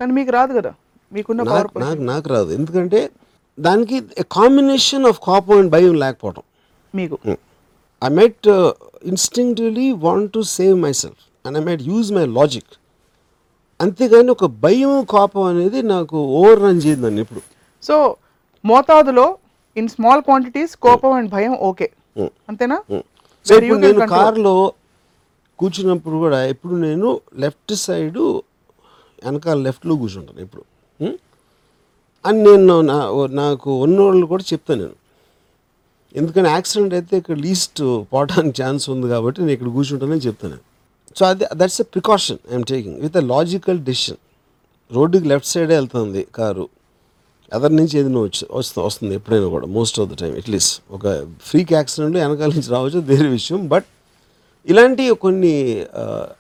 కానీ మీకు రాదు కదా. మీకున్న పవర్ నాకు నాకు రాదు. ఎందుకంటే దానికి కాంబినేషన్ ఆఫ్ కోపం అండ్ భయం లేకపోవడం మీకు. I might instinctively want to save myself and I might use my logic అంతేగాని ఒక భయం కోపం అనేది నాకు ఓవర్ రన్ చేయదు నన్ను ఎప్పుడు. సో మోతాదులో ఇన్ స్మాల్ క్వాంటిటీస్ కోపం అండ్ భయం ఓకే. అంతేనా? సో ఇప్పుడు నేను కారులో కూర్చున్నప్పుడు కూడా ఎప్పుడు నేను లెఫ్ట్ సైడు వెనకాల లెఫ్ట్లో కూర్చుంటాను ఎప్పుడు. అని నేను నా నాకు ఉన్నోళ్ళు కూడా చెప్తాను నేను. ఎందుకంటే యాక్సిడెంట్ అయితే ఇక్కడ లీస్ట్ పోవడానికి ఛాన్స్ ఉంది కాబట్టి నేను ఇక్కడ కూర్చుంటానని చెప్తాను సో అది that's a precaution I'm taking with a logical decision రోడ్డుకి లెఫ్ట్ సైడే వెళ్తుంది కారు. ఎదరి నుంచి ఏదైనా వచ్చి వస్తుంది వస్తుంది ఎప్పుడైనా కూడా most of the time at least ఒక ఫ్రీక్ యాక్సిడెంట్లో వెనకాల నుంచి రావచ్చు వేరే విషయం. బట్ ఇలాంటి కొన్ని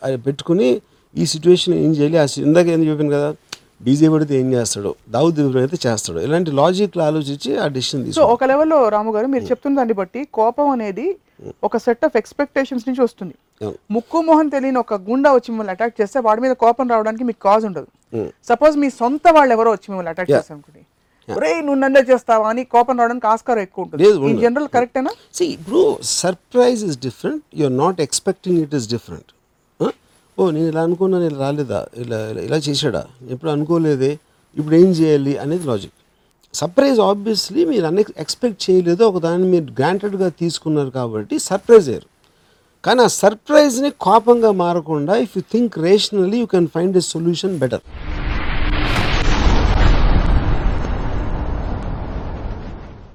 అవి పెట్టుకుని ఈ సిచ్యువేషన్ ఏం చేయాలి. ఆ ఇందాక ఏం చెప్పాను కదా డీజే పడితే ఏం చేస్తాడో దావుద్ ఇబ్రహీం అయితే చేస్తాడు ఇలాంటి లాజిక్లు ఆలోచించి ఆ డెసిషన్ సో ఒక లెవెల్లో రాము గారు మీరు చెప్తున్న దాన్ని బట్టి కోపం అనేది ఒక సెట్ ఆఫ్ ఎక్స్పెక్టేషన్స్ నుంచి వస్తుంది. ముక్కు మొహం తెలియని ఒక గుండా వచ్చి మిమ్మల్ని అటాక్ చేస్తే వాడి మీద కోపం రావడానికి మీకు కాజ్ ఉండదు. సపోజ్ మీ సొంత వాళ్ళు ఎవరో వచ్చి మిమ్మల్ని అటాక్ Yeah. చేస్తారు అనుకోండి ఒరే నువ్వు నన్నే చేస్తావా? అని కోపం రావడానికి ఆస్కారం ఎక్కువ ఉంటుంది. ఇన్. జనరల్ కరెక్టేనా సి ఇప్పుడు surprise is different you're not expecting it is different ఓ నేను ఇలా అనుకున్నాను ఇలా రాలేదా? ఇలా ఇలా- చేశాడా? ఎప్పుడు అనుకోలేదే? ఇప్పుడు ఏం చేయాలి? అనేది లాజిక్ సర్ప్రైజ్ ఆబ్వియస్లీ మీరు అన్ ఎక్స్పెక్ట్ చేయలేదు ఒక దాన్ని మీరు గ్రాంటెడ్గా తీసుకున్నారు కాబట్టి సర్ప్రైజ్ అయ్యారు కానీ ఆ సర్ప్రైజ్ని కోపంగా మారకుండా if you think rationally you can find a solution better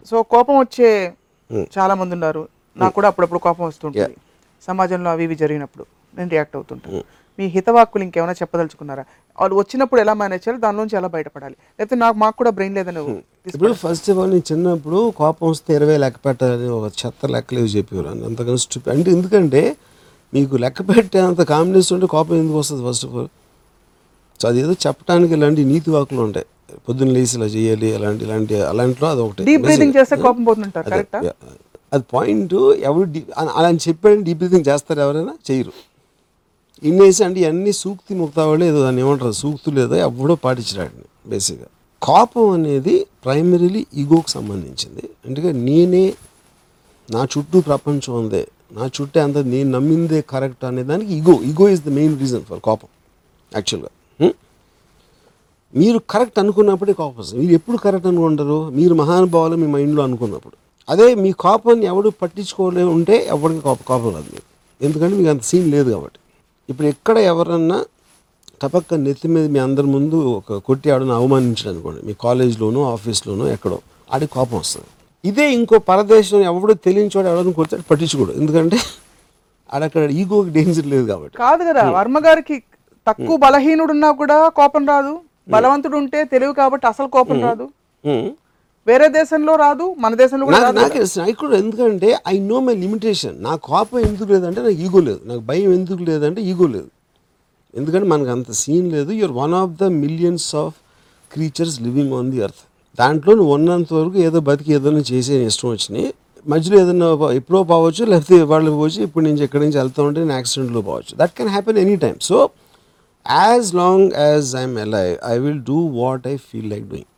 so కోపం వచ్చే చాలా మంది ఉన్నారు. నాకు కూడా అప్పుడప్పుడు కోపం వస్తుంటుంది సమాజంలో అవి ఇవి జరిగినప్పుడు. నేను రియాక్ట్ అవుతుంటాను. మీ హితవాక్కులు ఇంకేమైనా చెప్పదలుచుకున్నారా? వాళ్ళు వచ్చినప్పుడు ఎలా మేనేజ్ చేయాలి దానిలోంచి ఎలా బయటపడాలి? లేకపోతే నాకు మాకు కూడా బ్రెయిన్ లేదని ఇప్పుడు ఫస్ట్ ఆఫ్ ఆల్ నేను చిన్నప్పుడు కోపం వస్తే ఇరవై లెక్క పెట్టాలని ఒక చెత్త లెక్కలేవి చెప్పేవారు అంతకన్నా స్టూపి అంటే ఎందుకంటే మీకు లెక్క పెట్టేంత కాంబినేషన్ ఉంటే కోపం ఎందుకు వస్తుంది ఫస్ట్ ఆఫ్ ఆల్ సో అది ఏదో చెప్పడానికి ఇలాంటి నీతి వాకులు ఉంటాయి. పొద్దున్న లేచి ఇలా చేయాలి అలాంటి ఇలాంటి అలాంటిలో అది ఒకటి. డీప్ బ్రీతింగ్ చేస్తే కోపం పోతుంటారు. అది పాయింట్ ఎవరు డీ అలా- చెప్పాడని డీప్ బ్రీతింగ్ చేస్తారు ఎవరైనా చేయరు. ఇన్నేసి అంటే ఇవన్నీ సూక్తి ముక్తావాళ్ళు ఏదో దాన్ని ఏమంటారు సూక్తులు ఏదో ఎవడో పాటించడాడిని బేసిక్గా. కోపం అనేది ప్రైమరీలీ ఈగోకు సంబంధించింది. అంటే నేనే నా చుట్టూ ప్రపంచం ఉందే నా చుట్టూ అంత నేను నమ్మిందే కరెక్ట్ అనే దానికి ego ego is the main reason for కోపం యాక్చువల్గా. మీరు కరెక్ట్ అనుకున్నప్పుడే కోపం వస్తుంది. మీరు ఎప్పుడు కరెక్ట్ అనుకుంటారు? మీరు మహానుభావులు మీ మైండ్లో అనుకున్నప్పుడు. అదే మీ కోపాన్ని ఎవడు పట్టించుకోలే ఉంటే ఎవరికి కోప కోపం రాదు ఎందుకంటే మీకు అంత సీన్ లేదు కాబట్టి. ఇప్పుడు ఎక్కడ ఎవరన్నా టపక్క నెత్తి మీద మీ అందరి ముందు ఒక కొట్టి ఆడని అవమానించడం అనుకోండి మీ కాలేజ్లోనో ఆఫీస్లోనో ఎక్కడో ఆడికి కోపం వస్తుంది. ఇదే ఇంకో పరదేశంలో ఎవడో తెలియని చోట ఎవడని కొడితే పట్టించుకోడు. ఎందుకంటే ఆడక్కడ ఈగోకి డేంజర్ లేదు కాబట్టి. కాదు కదా వర్మ గారికి తక్కువ బలహీనుడు ఉన్నా కూడా కోపం రాదు. బలవంతుడు ఉంటే తెలివి కాబట్టి అసలు కోపం రాదు. వేరే దేశంలో రాదు మన దేశంలో కూడా నాకు రాదు. నాకు నాకు కూడా ఎందుకంటే ఐ నో మై లిమిటేషన్ నా కోపం ఎందుకు లేదంటే నాకు ఈగో లేదు. నాకు భయం ఎందుకు లేదంటే ఈగో లేదు. ఎందుకంటే మనకు అంత సీన్ లేదు. You're one of the millions of creatures living on the earth దాంట్లో నువ్వు ఉన్నంత వరకు ఏదో బతికి ఏదైనా చేసే ఇష్టం వచ్చినాయి. మధ్యలో ఏదైనా ఎప్పుడో పోవచ్చు లేకపోతే వాళ్ళు పోవచ్చు ఇప్పుడు నుంచి ఎక్కడి నుంచి వెళ్తా ఉంటే నేను యాక్సిడెంట్లో పోవచ్చు. That can happen any time so as long as I'm alive I will do what I feel like doing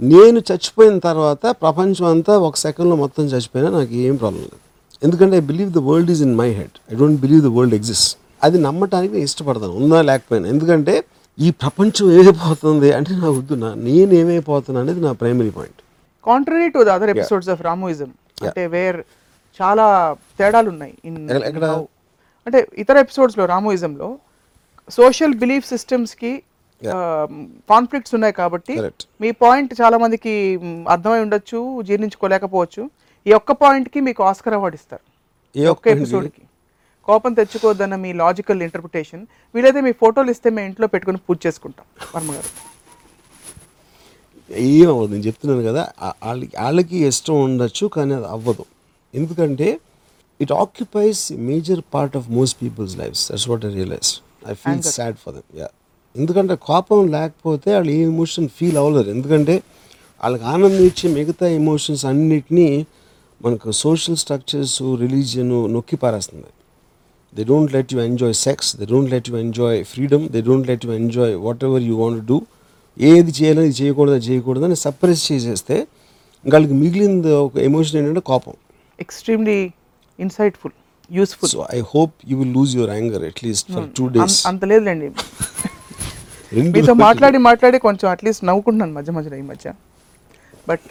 నేను చచ్చిపోయిన తర్వాత ప్రపంచం అంతా ఒక సెకండ్లో మొత్తం చచ్చిపోయినా నాకు ఏం ప్రాబ్లం లేదు. ఎందుకంటే I believe the world is in my head I don't believe the world exist అది నమ్మటానికి నేను ఇష్టపడతాను. ఉన్నా లేకపోయినా. ఎందుకంటే ఈ ప్రపంచం ఏమైపోతుంది అంటే నా వద్దు నా నేను ఏమైపోతున్నా అనేది నా primary point contrary to the other episodes of Ramuism అంటే వేర్ చాలా తేడాలు ఉన్నాయి? అంటే ఇతర ఎపిసోడ్స్లో రామోయిజం లో సోషల్ బిలీఫ్ సిస్టమ్స్కి కాన్ఫ్లిక్ట్స్ ఉన్నాయి కాబట్టి. మీ పాయింట్ చాలా మందికి అర్థమై ఉండొచ్చు జీర్ణించుకోలేకపోవచ్చు. ఈ ఒక్క పాయింట్కి మీకు ఆస్కర్ అవార్డు ఇస్తారు. ఈ ఒక్క ఎపిసోడ్కి కోపం తెచ్చుకోవద్దన్న మీ లాజికల్ ఇంటర్ప్రిటేషన్ వీలైతే మీ ఫోటోలు ఇస్తే మేము ఇంట్లో పెట్టుకుని పూజ చేసుకుంటాం వర్మ గారు. ఏం అవ్వదు నేను చెప్తున్నాను కదా వాళ్ళకి వాళ్ళకి ఇష్టం ఉండొచ్చు కానీ అది అవ్వదు. ఎందుకంటే it occupies major part of most people's lifes that's what I realize I feel sad for them yeah ఎందుకంటే కోపం లేకపోతే వాళ్ళు ఏ ఎమోషన్ ఫీల్ అవ్వలేరు. ఎందుకంటే వాళ్ళకి ఆనందం ఇచ్చే మిగతా ఎమోషన్స్ అన్నిటినీ మనకు సోషల్ స్ట్రక్చర్స్ రిలీజియన్ నొక్కి పారేస్తుంది. They don't let you enjoy sex they don't let you enjoy freedom they don't let you enjoy whatever you want do ఏది చేయాలో ఇది చేయకూడదు చేయకూడదు అని సప్రెస్ చేసేస్తే వాళ్ళకి మిగిలిన ఒక ఎమోషన్ ఏంటంటే కోపం. Extremely insightful useful so I hope you will lose your anger at least for two days అంత లేదులేండి. మీతో మాట్లాడి మాట్లాడి కొంచెం అట్లీస్ట్ నవ్వుకుంటున్నాను మధ్య మధ్యలో ఈ మధ్య. బట్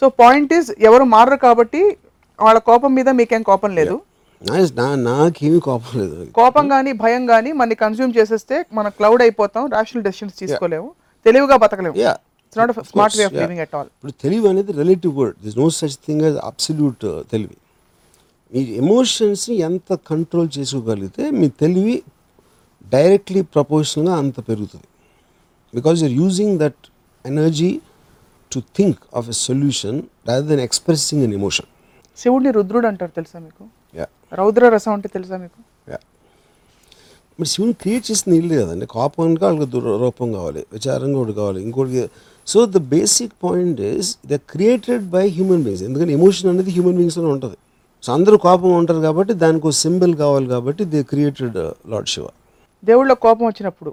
సో పాయింట్ ఈస్ ఎవరు మారరు కాబట్టి వాళ్ళ కోపం మీద మీకేం కోపం లేదు. నాకేమీ కోపం లేదు. కోపం కానీ భయం కానీ మనని కన్స్యూమ్ చేసేస్తే మన క్లౌడ్ అయిపోతాం రేషనల్ డెసిషన్స్ తీసుకోలేము తెలివిగా బతకలేము. Smart way of Yeah. Living at all ఇప్పుడు తెలివి అనేది relative word this no such thing as absolute తెలివి. మీ ఎమోషన్స్ని ఎంత కంట్రోల్ చేసుకోగలిగితే మీ తెలివి డైరెక్ట్లీ ప్రపోర్షనల్గా అంత పెరుగుతుంది. Because you're using that energy to think of a solution rather than expressing an emotion శివుడిని రుద్రుడు అంటారు తెలుసా మీకు? యా రౌద్ర రసం అంటే తెలుసా మీకు? యా మరి శివుని క్రియేట్ చేసింది ఇల్లు కదండి కోపానికి వాళ్ళకి రూపం కావాలి విచారంగా ఒకటి కావాలి ఇంకోటి so the basic point is the created by human beings ఎందుకంటే ఎమోషన్ అనేది హ్యూమన్ బీయింగ్స్లో ఉంటుంది. సో అందరూ కోపం ఉంటారు కాబట్టి దానికి ఒక సింబల్ కావాలి కాబట్టి దే క్రియేటెడ్ లార్డ్ శివ దేవుళ్ళ కోపం వచ్చినప్పుడు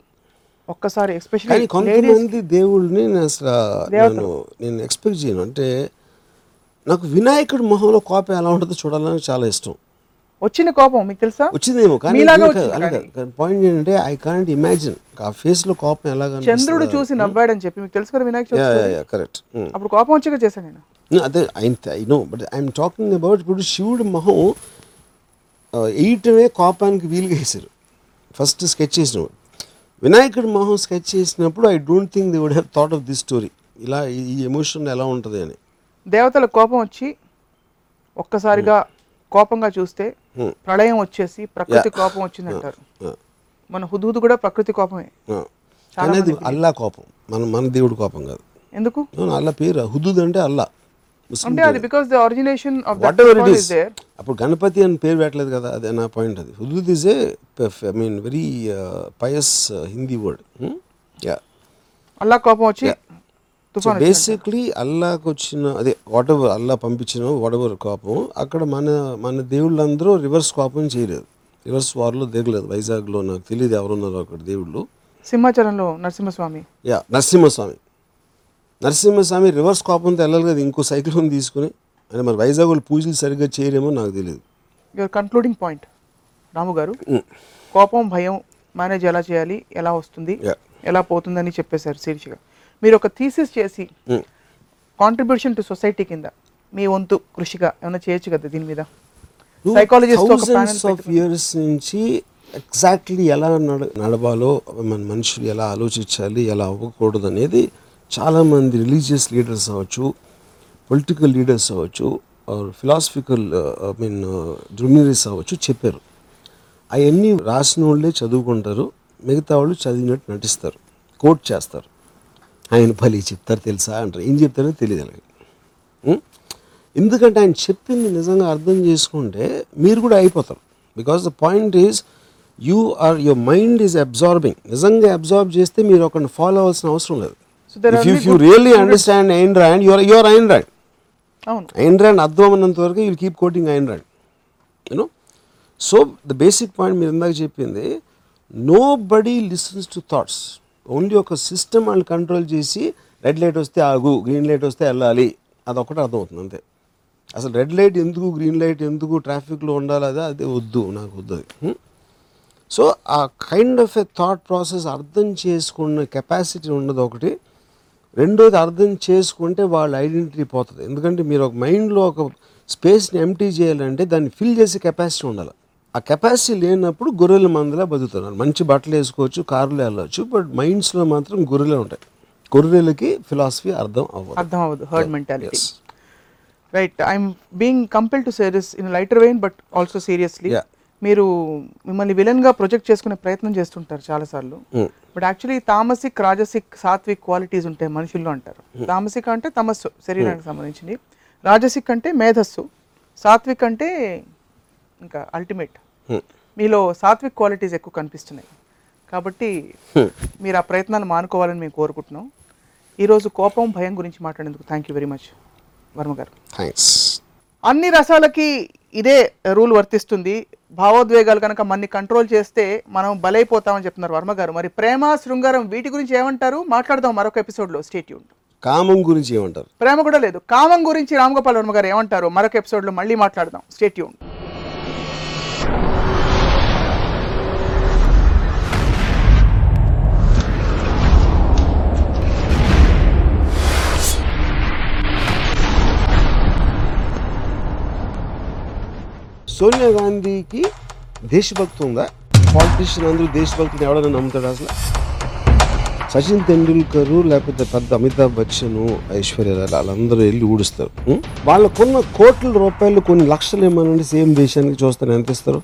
ఒక్కసారి ఎస్పెషల్లీ కొంతమంది నేను అసలు నేను నేను ఎక్స్పెక్ట్ చేయను. అంటే నాకు వినాయకుడి మొహంలో కోపం ఎలా ఉంటుందో చూడాలని చాలా ఇష్టం. వచ్చిన కోపం మీకు తెలుసా? వచ్చిందేమో కానీ పాయింట్ ఏంటంటే ఐ కాంట్ ఇమాజిన్ ఆ ఫేస్లో కోపం ఎలా చంద్రుడు చూసి నవ్వాడని చెప్పి మీకు తెలుసు కదా వినాయక చవితి కరెక్ట్ అప్పుడు కోపం వచ్చాక చేశాను నేను. అదే I know but I'm talking about ఇప్పుడు శివుడి మొహం ఆ, వేయటమే కోపానికి వీలుగా వేశారు. ఫస్ట్ స్కెచ్ చేసినప్పుడు. వినాయకుడి మొహం స్కెచ్ చేసినప్పుడు I don't think they would have thought of this story ఇలా ఈ- ఎమోషన్ ఎలా ఉంటుంది అని. దేవతల కోపం వచ్చి ఒక్కసారిగా కోపంగా చూస్తే ప్రళయం వచ్చేసి ప్రకృతి కోపం వచ్చింది అంటారు మన హుదూదు కూడా ప్రకృతి కోపమే. అది అల్లా కోపం. మన మన దేవుడి కోపం కాదు. ఎందుకు? అల్లా పేరు. హుదూద్ అంటే అల్లా. ముస్లిం అంటే అది because the origination of whatever it is అప్పుడు గణపతి అని పేరు పెట్టలేదు కదా అదే నా పాయింట్ అది. Hudhud is a I mean very pious Hindi word yeah అల్లా కోపం వచ్చి బేసిక్లీ అల్లాకి వచ్చిన అదే వాట్ ఎవర్ అల్లా పంపించిన వాట్ ఎవర్ కోపం అక్కడ మన మన దేవుళ్ళందరూ రివర్స్ కోపం చేయలేదు. రివర్స్ వార్లో దిగలేదు. వైజాగ్లో నాకు తెలియదు ఎవరున్నారో అక్కడ దేవుళ్ళు. సింహాచలంలో నరసింహస్వామి. యా నరసింహస్వామి. నరసింహస్వామి రివర్స్ కోపంతో వెళ్ళాలి కదా ఇంకో సైక్లోన్ తీసుకుని. అంటే మరి వైజాగ్ వాళ్ళు పూజలు సరిగ్గా చేయరేమో నాకు తెలియదు. యువర్ కన్క్లూడింగ్ పాయింట్ రాము గారు. కోపం భయం మేనేజ్ ఎలా చేయాలి ఎలా వస్తుంది. ఎలా పోతుందని చెప్పేశారు శీర్షిక. మీరు ఒక థీసిస్ చేసి. కాంట్రిబ్యూషన్ టు సొసైటీ కింద మీ వంతు కృషిగా ఏమైనా చేయొచ్చు కదా దీని మీద? సైకాలజిస్ట్ ఇయర్స్ నుంచి ఎగ్జాక్ట్లీ ఎలా నడ నడవాలో మన మనుషులు ఎలా ఆలోచించాలి ఎలా అవ్వకూడదు అనేది చాలామంది రిలీజియస్ లీడర్స్ అవ్వచ్చు పొలిటికల్ లీడర్స్ అవ్వచ్చు ఫిలాసఫికల్ ఐ మీన్ జూనియర్స్ అవ్వచ్చు చెప్పారు. అవన్నీ రాసిన వాళ్ళే చదువుకుంటారు మిగతా వాళ్ళు చదివినట్టు నటిస్తారు కోట్ చేస్తారు. ఆయన పలి చెప్తారు తెలుసా అంటారు. ఏం చెప్తారో తెలియదు అలాగే ఎందుకంటే ఆయన చెప్పింది నిజంగా అర్థం చేసుకుంటే మీరు కూడా అయిపోతారు. Because the point is you are your mind is absorbing నిజంగా అబ్జార్బ్ చేస్తే మీరు ఒకరిని ఫాలో అవ్వాల్సిన అవసరం లేదు. If you only you good really understand Ayn Rand your your Ayn Rand అవును. ఐన్ ర్యాండ్ అర్థం అన్నంత వరకు you keep quoting Ayn Rand you know so the basic point మీరు ఇందాక చెప్పింది nobody listens to thoughts only ఒక system వాళ్ళు control చేసి రెడ్ లైట్ వస్తే ఆగు గ్రీన్ లైట్ వస్తే వెళ్ళాలి. అదొకటి అర్థమవుతుంది అంతే. అసలు రెడ్ లైట్ ఎందుకు గ్రీన్ లైట్ ఎందుకు ట్రాఫిక్లో ఉండాలి అదే అదే వద్దు నాకు వద్దు అది? సో ఆ kind of a thought process అర్థం చేసుకున్న కెపాసిటీ ఉండదు ఒకటి. రెండోది అర్థం చేసుకుంటే వాళ్ళ ఐడెంటిటీ పోతుంది. ఎందుకంటే మీరు ఒక మైండ్లో ఒక స్పేస్ని ఎంటీ చేయాలంటే దాన్ని ఫిల్ చేసే కెపాసిటీ ఉండాలి. ఆ కెపాసిటీ లేనప్పుడు గొర్రెల మందలా బతుకుతున్నారు. మంచి బట్టలు వేసుకోవచ్చు కార్లు వెళ్ళవచ్చు బట్ మైండ్స్లో మాత్రం గొర్రెలే ఉంటాయి. గొర్రెలకి ఫిలాసఫీ అర్థం అవ్వదు. అర్థం అవ్వదు herd mentality. Right I'm being compel to say this in lighter vein but also seriously. మీరు మిమ్మల్ని విలన్గా ప్రొజెక్ట్ చేసుకునే ప్రయత్నం చేస్తుంటారు చాలాసార్లు. But actually tamasic rajasic sattvic qualities ఉంటాయి మనుషుల్లో అంటారు. తామసిక్ అంటే తమస్సు శరీరానికి సంబంధించింది. రాజసిక్ అంటే మేధస్సు. సాత్విక్ అంటే ఇంకా అల్టిమేట్. మీలో సాత్విక్ క్వాలిటీస్ ఎక్కువ కనిపిస్తున్నాయి. కాబట్టి మీరు ఆ ప్రయత్నాలు మానుకోవాలని మేము కోరుకుంటున్నాం. ఈరోజు కోపం భయం గురించి మాట్లాడేందుకు thank you very much Varma garu. అన్ని రసాలకి ఇదే రూల్ వర్తిస్తుంది. భావోద్వేగాలు కనుక మన్ని కంట్రోల్ చేస్తే మనం బలైపోతామని చెప్తున్నారు వర్మ గారు. మరి ప్రేమ శృంగారం వీటి గురించి ఏమంటారు? మాట్లాడదాం మరొక ఎపిసోడ్లో స్టేట్యూన్ కామం గురించి ఏమంటారు? ప్రేమ కూడా లేదు. కామం గురించి రామగోపాల్ వర్మ గారు ఏమంటారు? మరొక ఎపిసోడ్లో మళ్ళీ మాట్లాడదాం. స్టేట్యూన్ సోనియా గాంధీకి దేశభక్తి ఉందా? పాలిటిషియన్ అందరూ దేశభక్తిని ఎవడైనా నమ్ముతాడు అసలు? సచిన్ తెండూల్కర్ లేకపోతే పెద్ద అమితాబ్ బచ్చన్ ఐశ్వర్య వాళ్ళందరూ వెళ్ళి ఊడుస్తారు. వాళ్ళకున్న కోట్ల రూపాయలు కొన్ని లక్షలు ఏమనండి సేమ్ దేశానికి చూస్తారు ఎంత ఇస్తారు?